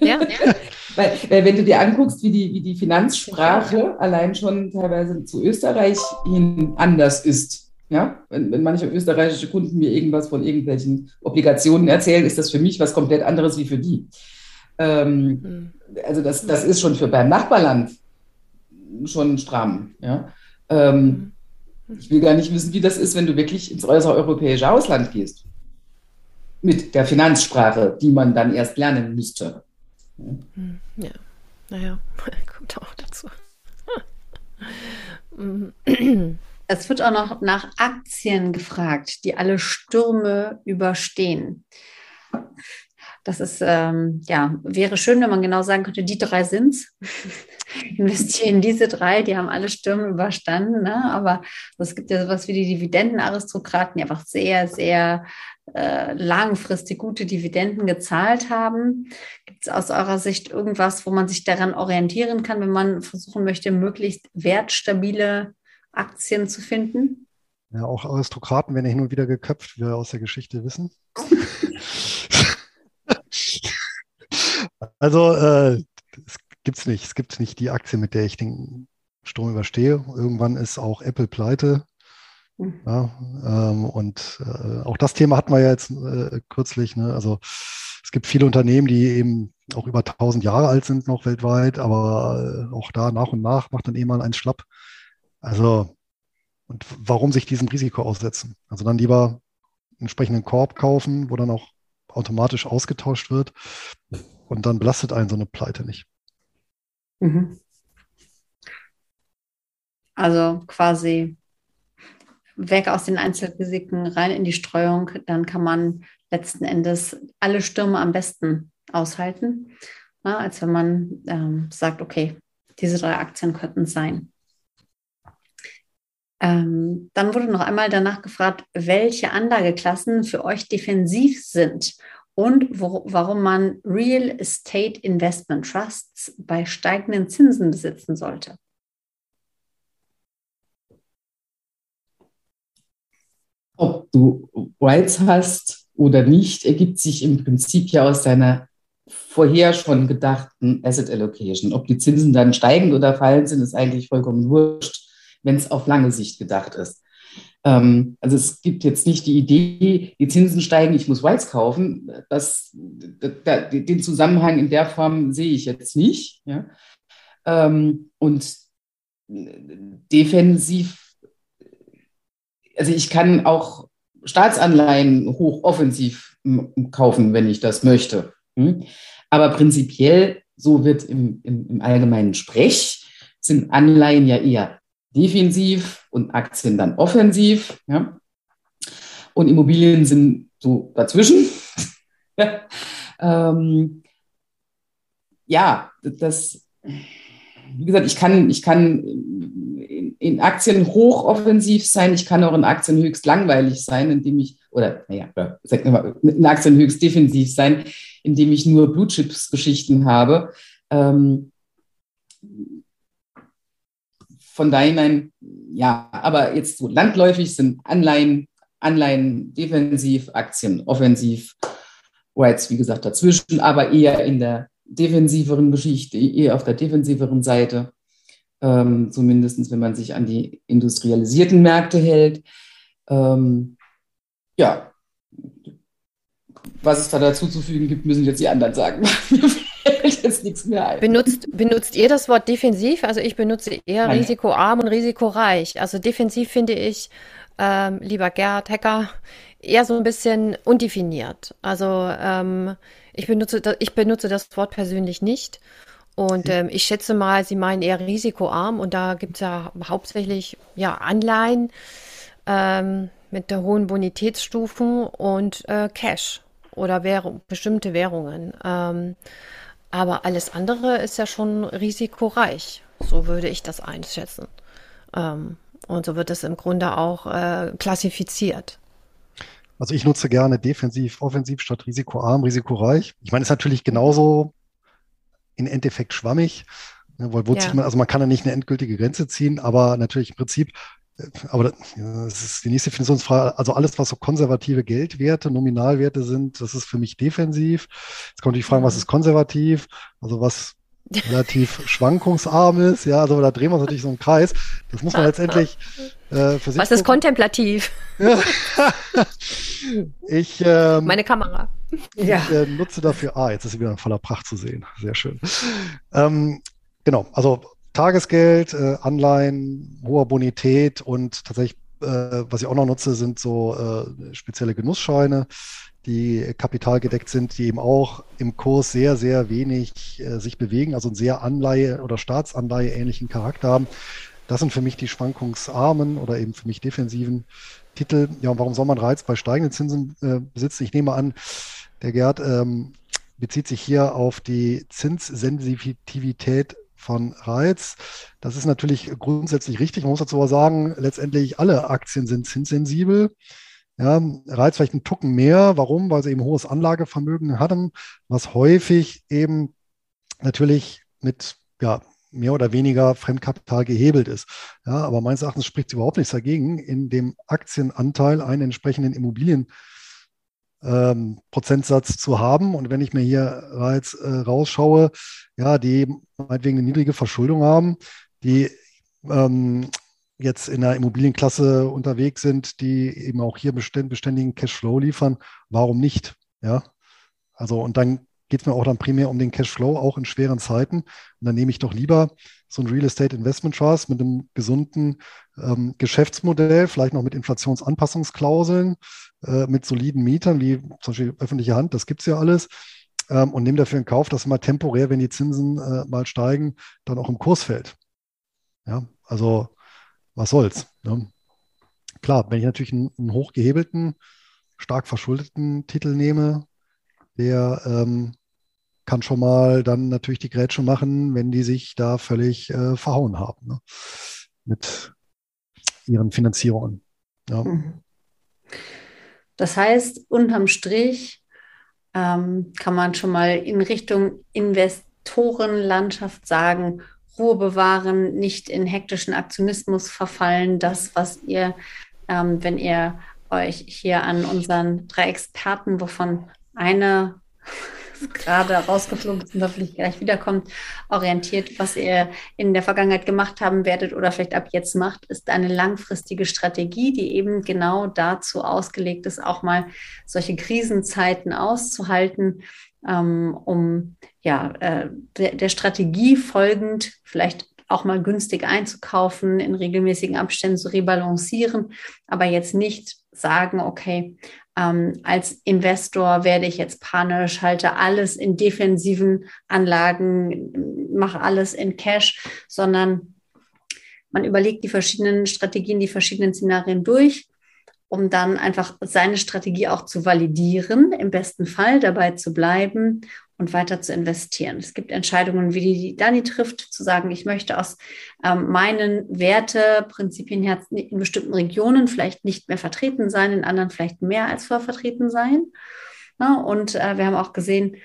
Ja. weil, weil, wenn du dir anguckst, wie die, wie die Finanzsprache allein schon teilweise zu Österreich hin anders ist. Ja, wenn, wenn manche österreichische Kunden mir irgendwas von irgendwelchen Obligationen erzählen, ist das für mich was komplett anderes wie für die. Ähm, mhm. Also das, das ist schon für beim Nachbarland schon stramm. Ja? Ähm, mhm. ich will gar nicht wissen, wie das ist, wenn du wirklich ins äußere europäische Ausland gehst. Mit der Finanzsprache, die man dann erst lernen müsste. Mhm. Ja, naja, kommt auch dazu. Es wird auch noch nach Aktien gefragt, die alle Stürme überstehen. Das ist, ähm, ja, wäre schön, wenn man genau sagen könnte, die drei sind es. Investieren diese drei, die haben alle Stürme überstanden. Ne? Aber es gibt ja sowas wie die Dividendenaristokraten, die einfach sehr, sehr äh, langfristig gute Dividenden gezahlt haben. Gibt es aus eurer Sicht irgendwas, wo man sich daran orientieren kann, wenn man versuchen möchte, möglichst wertstabile Aktien zu finden? Ja, auch Aristokraten werden ja hin und wieder geköpft, wie wir aus der Geschichte wissen. Also äh, es gibt's nicht. Es gibt nicht die Aktie, mit der ich den Strom überstehe. Irgendwann ist auch Apple pleite. Mhm. Ja, ähm, und äh, auch das Thema hatten wir ja jetzt äh, kürzlich. Ne? Also es gibt viele Unternehmen, die eben auch über 1000 Jahre alt sind noch weltweit, aber äh, auch da nach und nach macht dann eh mal ein Schlapp. Also und warum sich diesem Risiko aussetzen? Also dann lieber einen entsprechenden Korb kaufen, wo dann auch automatisch ausgetauscht wird. Und dann belastet einen so eine Pleite nicht. Mhm. Also quasi weg aus den Einzelrisiken, rein in die Streuung, dann kann man letzten Endes alle Stürme am besten aushalten, na, als wenn man ähm, sagt, okay, diese drei Aktien könnten es sein. Ähm, dann wurde noch einmal danach gefragt, welche Anlageklassen für euch defensiv sind und wo, warum man Real Estate Investment Trusts bei steigenden Zinsen besitzen sollte. Ob du Rights hast oder nicht, ergibt sich im Prinzip ja aus deiner vorher schon gedachten Asset Allocation. Ob die Zinsen dann steigend oder fallend sind, ist eigentlich vollkommen wurscht, wenn es auf lange Sicht gedacht ist. Ähm, also es gibt jetzt nicht die Idee, die Zinsen steigen, ich muss Rights kaufen. Das, da, den Zusammenhang in der Form sehe ich jetzt nicht. Ja? Ähm, und defensiv also ich kann auch Staatsanleihen hochoffensiv kaufen, wenn ich das möchte. Hm? Aber prinzipiell, so wird im, im, im allgemeinen Sprech, sind Anleihen ja eher defensiv und Aktien dann offensiv. Ja? Und Immobilien sind so dazwischen. ähm, ja, das, wie gesagt, ich kann, ich kann in Aktien hochoffensiv sein, ich kann auch in Aktien höchst langweilig sein, indem ich, oder naja, sag mal, in Aktien höchst defensiv sein, indem ich nur Blue Chips Geschichten habe. Ähm, von daher, ja, aber jetzt so landläufig sind Anleihen, Anleihen defensiv, Aktien offensiv, Rights, wie gesagt, dazwischen, aber eher in der defensiveren Geschichte, eher auf der defensiveren Seite ähm, zumindest wenn man sich an die industrialisierten Märkte hält. Ähm, ja, was es da dazu zu fügen gibt, müssen jetzt die anderen sagen. Nichts mehr ein. Benutzt, benutzt ihr das Wort defensiv? Also ich benutze eher Nein. risikoarm und risikoreich. Also defensiv finde ich, ähm, lieber Gerd Hacker, eher so ein bisschen undefiniert. Also ähm, ich, benutze, ich benutze das Wort persönlich nicht. Und ähm, ich schätze mal, Sie meinen eher risikoarm und da gibt es ja hauptsächlich ja, Anleihen ähm, mit der hohen Bonitätsstufen und äh, Cash oder Währung, bestimmte Währungen. Ähm, aber alles andere ist ja schon risikoreich. So würde ich das einschätzen. Ähm, und so wird es im Grunde auch äh, klassifiziert. Also ich nutze gerne defensiv, offensiv statt risikoarm, risikoreich. Ich meine, es ist natürlich genauso in Endeffekt schwammig. Ne, weil wo ja. zieht man, also man kann da nicht eine endgültige Grenze ziehen, aber natürlich im Prinzip, aber das ist die nächste Definitionsfrage, also alles, was so konservative Geldwerte, Nominalwerte sind, das ist für mich defensiv. Jetzt kommt die Frage, was ist konservativ? Also was relativ schwankungsarm ist, ja, also da drehen wir uns natürlich so einen Kreis. Das muss man letztendlich äh, für sich Was ist kontemplativ? ich ähm, meine Kamera. Ich ja. äh, nutze dafür, ah, jetzt ist sie wieder in voller Pracht zu sehen. Sehr schön. Ähm, genau, also Tagesgeld, äh, Anleihen, hoher Bonität und tatsächlich, äh, was ich auch noch nutze, sind so äh, spezielle Genussscheine, die kapitalgedeckt sind, die eben auch im Kurs sehr, sehr wenig äh, sich bewegen, also einen sehr Anleihe- oder Staatsanleihe ähnlichen Charakter haben. Das sind für mich die schwankungsarmen oder eben für mich defensiven Titel. Ja, und warum soll man Reiz bei steigenden Zinsen äh, besitzen? Ich nehme an, der Gerd ähm, bezieht sich hier auf die Zinssensitivität von Reiz. Das ist natürlich grundsätzlich richtig. Man muss dazu aber sagen, letztendlich alle Aktien sind zinssensibel. Ja, Reiz vielleicht einen Tucken mehr. Warum? Weil sie eben hohes Anlagevermögen hatten, was häufig eben natürlich mit ja, mehr oder weniger Fremdkapital gehebelt ist. Ja, aber meines Erachtens spricht es überhaupt nichts dagegen, in dem Aktienanteil einen entsprechenden Immobilien ähm, Prozentsatz zu haben. Und wenn ich mir hier jetzt äh, rausschaue, ja, die meinetwegen eine niedrige Verschuldung haben, die ähm, jetzt in der Immobilienklasse unterwegs sind, die eben auch hier beständigen Cashflow liefern, warum nicht? Ja, also und dann geht es mir auch dann primär um den Cashflow, auch in schweren Zeiten. Und dann nehme ich doch lieber so ein Real Estate Investment Trust mit einem gesunden ähm, Geschäftsmodell, vielleicht noch mit Inflationsanpassungsklauseln, äh, mit soliden Mietern, wie zum Beispiel öffentliche Hand, das gibt es ja alles. Ähm, und nehme dafür in Kauf, dass mal temporär, wenn die Zinsen äh, mal steigen, dann auch im Kurs fällt. Ja, also was soll's. Ne? Klar, wenn ich natürlich einen, einen hochgehebelten, stark verschuldeten Titel nehme, der ähm, kann schon mal dann natürlich die Grätsche machen, wenn die sich da völlig äh, verhauen haben. Ne? Mit ihren Finanzierungen. Ja. Mhm. Das heißt, unterm Strich ähm, kann man schon mal in Richtung Investorenlandschaft sagen, Ruhe bewahren, nicht in hektischen Aktionismus verfallen. Das, was ihr, ähm, wenn ihr euch hier an unseren drei Experten, wovon eine gerade rausgeflogen ist und hoffentlich gleich wiederkommt, orientiert, was ihr in der Vergangenheit gemacht haben werdet oder vielleicht ab jetzt macht, ist eine langfristige Strategie, die eben genau dazu ausgelegt ist, auch mal solche Krisenzeiten auszuhalten, ähm, um ja, äh, der, der Strategie folgend vielleicht auch mal günstig einzukaufen, in regelmäßigen Abständen zu rebalancieren, aber jetzt nicht sagen, okay, ähm, als Investor werde ich jetzt panisch, halte alles in defensiven Anlagen, mache alles in Cash, sondern man überlegt die verschiedenen Strategien, die verschiedenen Szenarien durch, um dann einfach seine Strategie auch zu validieren, im besten Fall dabei zu bleiben und weiter zu investieren. Es gibt Entscheidungen, wie die Dani trifft, zu sagen, ich möchte aus ähm, meinen Werteprinzipien her in bestimmten Regionen vielleicht nicht mehr vertreten sein, in anderen vielleicht mehr als vorher vertreten sein. Ja, und äh, wir haben auch gesehen,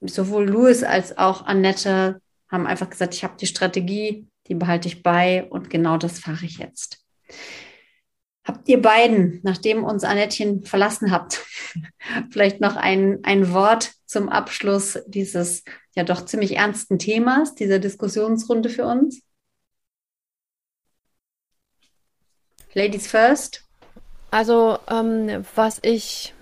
sowohl Louis als auch Annette haben einfach gesagt, ich habe die Strategie, die behalte ich bei und genau das fahre ich jetzt. Habt ihr beiden, nachdem uns Annettchen verlassen habt, vielleicht noch ein, ein Wort zum Abschluss dieses ja doch ziemlich ernsten Themas, dieser Diskussionsrunde für uns? Ladies first. Also, ähm, was ich,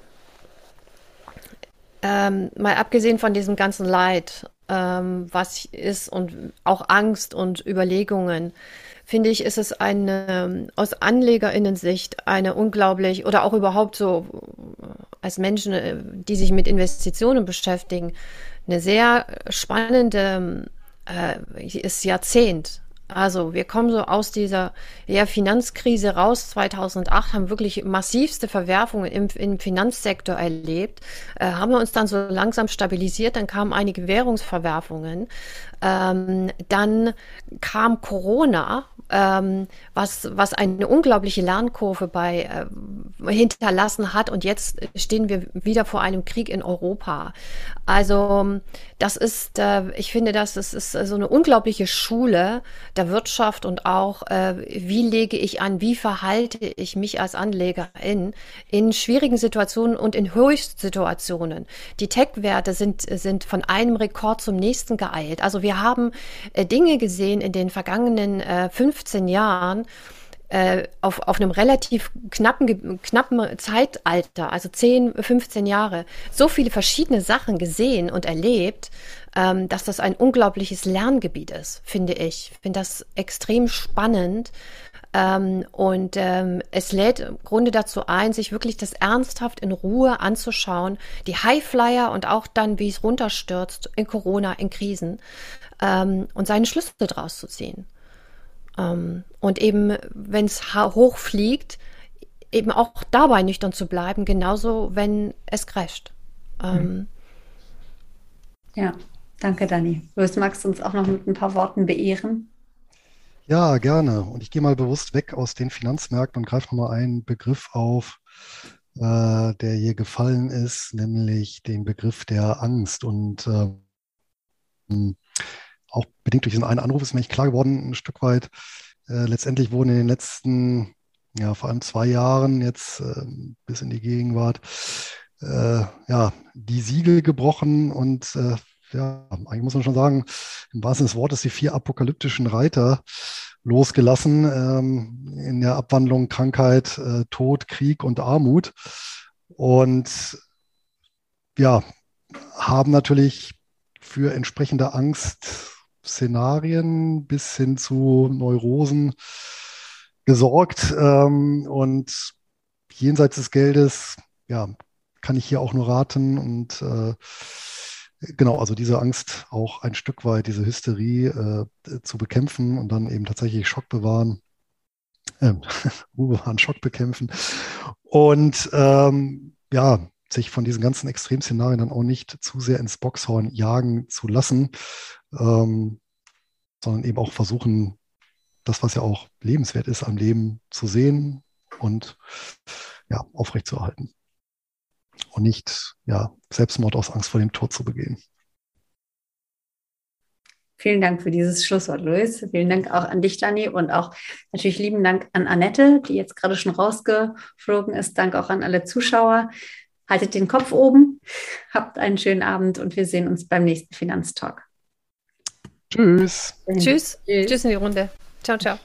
ähm, mal abgesehen von diesem ganzen Leid, ähm, was ist und auch Angst und Überlegungen, finde ich, ist es eine, aus Anlegerinnensicht eine unglaublich oder auch überhaupt so äh, als Menschen, äh, die sich mit Investitionen beschäftigen, eine sehr spannende äh, ist Jahrzehnt. Also wir kommen so aus dieser ja, Finanzkrise raus 2008, haben wirklich massivste Verwerfungen im, im Finanzsektor erlebt, äh, haben wir uns dann so langsam stabilisiert, dann kamen einige Währungsverwerfungen, ähm, dann kam Corona, ähm, was, was eine unglaubliche Lernkurve bei äh, hinterlassen hat. Und jetzt stehen wir wieder vor einem Krieg in Europa. Also das ist, äh, ich finde, das ist, ist so eine unglaubliche Schule der Wirtschaft und auch, äh, wie lege ich an, wie verhalte ich mich als Anlegerin in schwierigen Situationen und in Höchstsituationen. Die Tech-Werte sind, sind von einem Rekord zum nächsten geeilt. Also wir haben äh, Dinge gesehen in den vergangenen äh, 15 Jahren, äh, auf, auf einem relativ knappen, knappen Zeitalter, also 10, 15 Jahre, so viele verschiedene Sachen gesehen und erlebt, ähm, dass das ein unglaubliches Lerngebiet ist, finde ich. Ich finde das extrem spannend. Ähm, und ähm, es lädt im Grunde dazu ein, sich wirklich das ernsthaft in Ruhe anzuschauen, die Highflyer und auch dann, wie es runterstürzt in Corona, in Krisen ähm, und seine Schlüsse daraus zu ziehen. Ähm, und eben, wenn es hochfliegt, eben auch dabei nüchtern zu bleiben, genauso, wenn es crasht. Ähm, ja, danke, Dani. Du magst uns auch noch mit ein paar Worten beehren. Ja, gerne. Und ich gehe mal bewusst weg aus den Finanzmärkten und greife nochmal einen Begriff auf, äh, der hier gefallen ist, nämlich den Begriff der Angst. Und äh, auch bedingt durch diesen einen Anruf ist mir nicht klar geworden, ein Stück weit. Äh, letztendlich wurden in den letzten, ja, vor allem zwei Jahren jetzt äh, bis in die Gegenwart, äh, ja, die Siegel gebrochen und äh, ja, eigentlich muss man schon sagen, im wahrsten Sinne des Wortes die vier apokalyptischen Reiter losgelassen ähm, in der Abwandlung Krankheit, äh, Tod, Krieg und Armut. Und ja, haben natürlich für entsprechende Angst Szenarien bis hin zu Neurosen gesorgt. Ähm, und jenseits des Geldes, ja, kann ich hier auch nur raten und äh, genau, also diese Angst auch ein Stück weit, diese Hysterie äh, zu bekämpfen und dann eben tatsächlich Schock bewahren, äh, Ruhe bewahren, Schock bekämpfen und ähm, ja, sich von diesen ganzen Extremszenarien dann auch nicht zu sehr ins Boxhorn jagen zu lassen, ähm, sondern eben auch versuchen, das, was ja auch lebenswert ist am Leben zu sehen und ja, aufrechtzuerhalten. Und nicht ja, Selbstmord aus Angst vor dem Tod zu begehen. Vielen Dank für dieses Schlusswort, Luis. Vielen Dank auch an dich, Dani, und auch natürlich lieben Dank an Annette, die jetzt gerade schon rausgeflogen ist. Dank auch an alle Zuschauer. Haltet den Kopf oben, habt einen schönen Abend und wir sehen uns beim nächsten Finanztalk. Tschüss. Tschüss. Tschüss. Tschüss in die Runde. Ciao, ciao.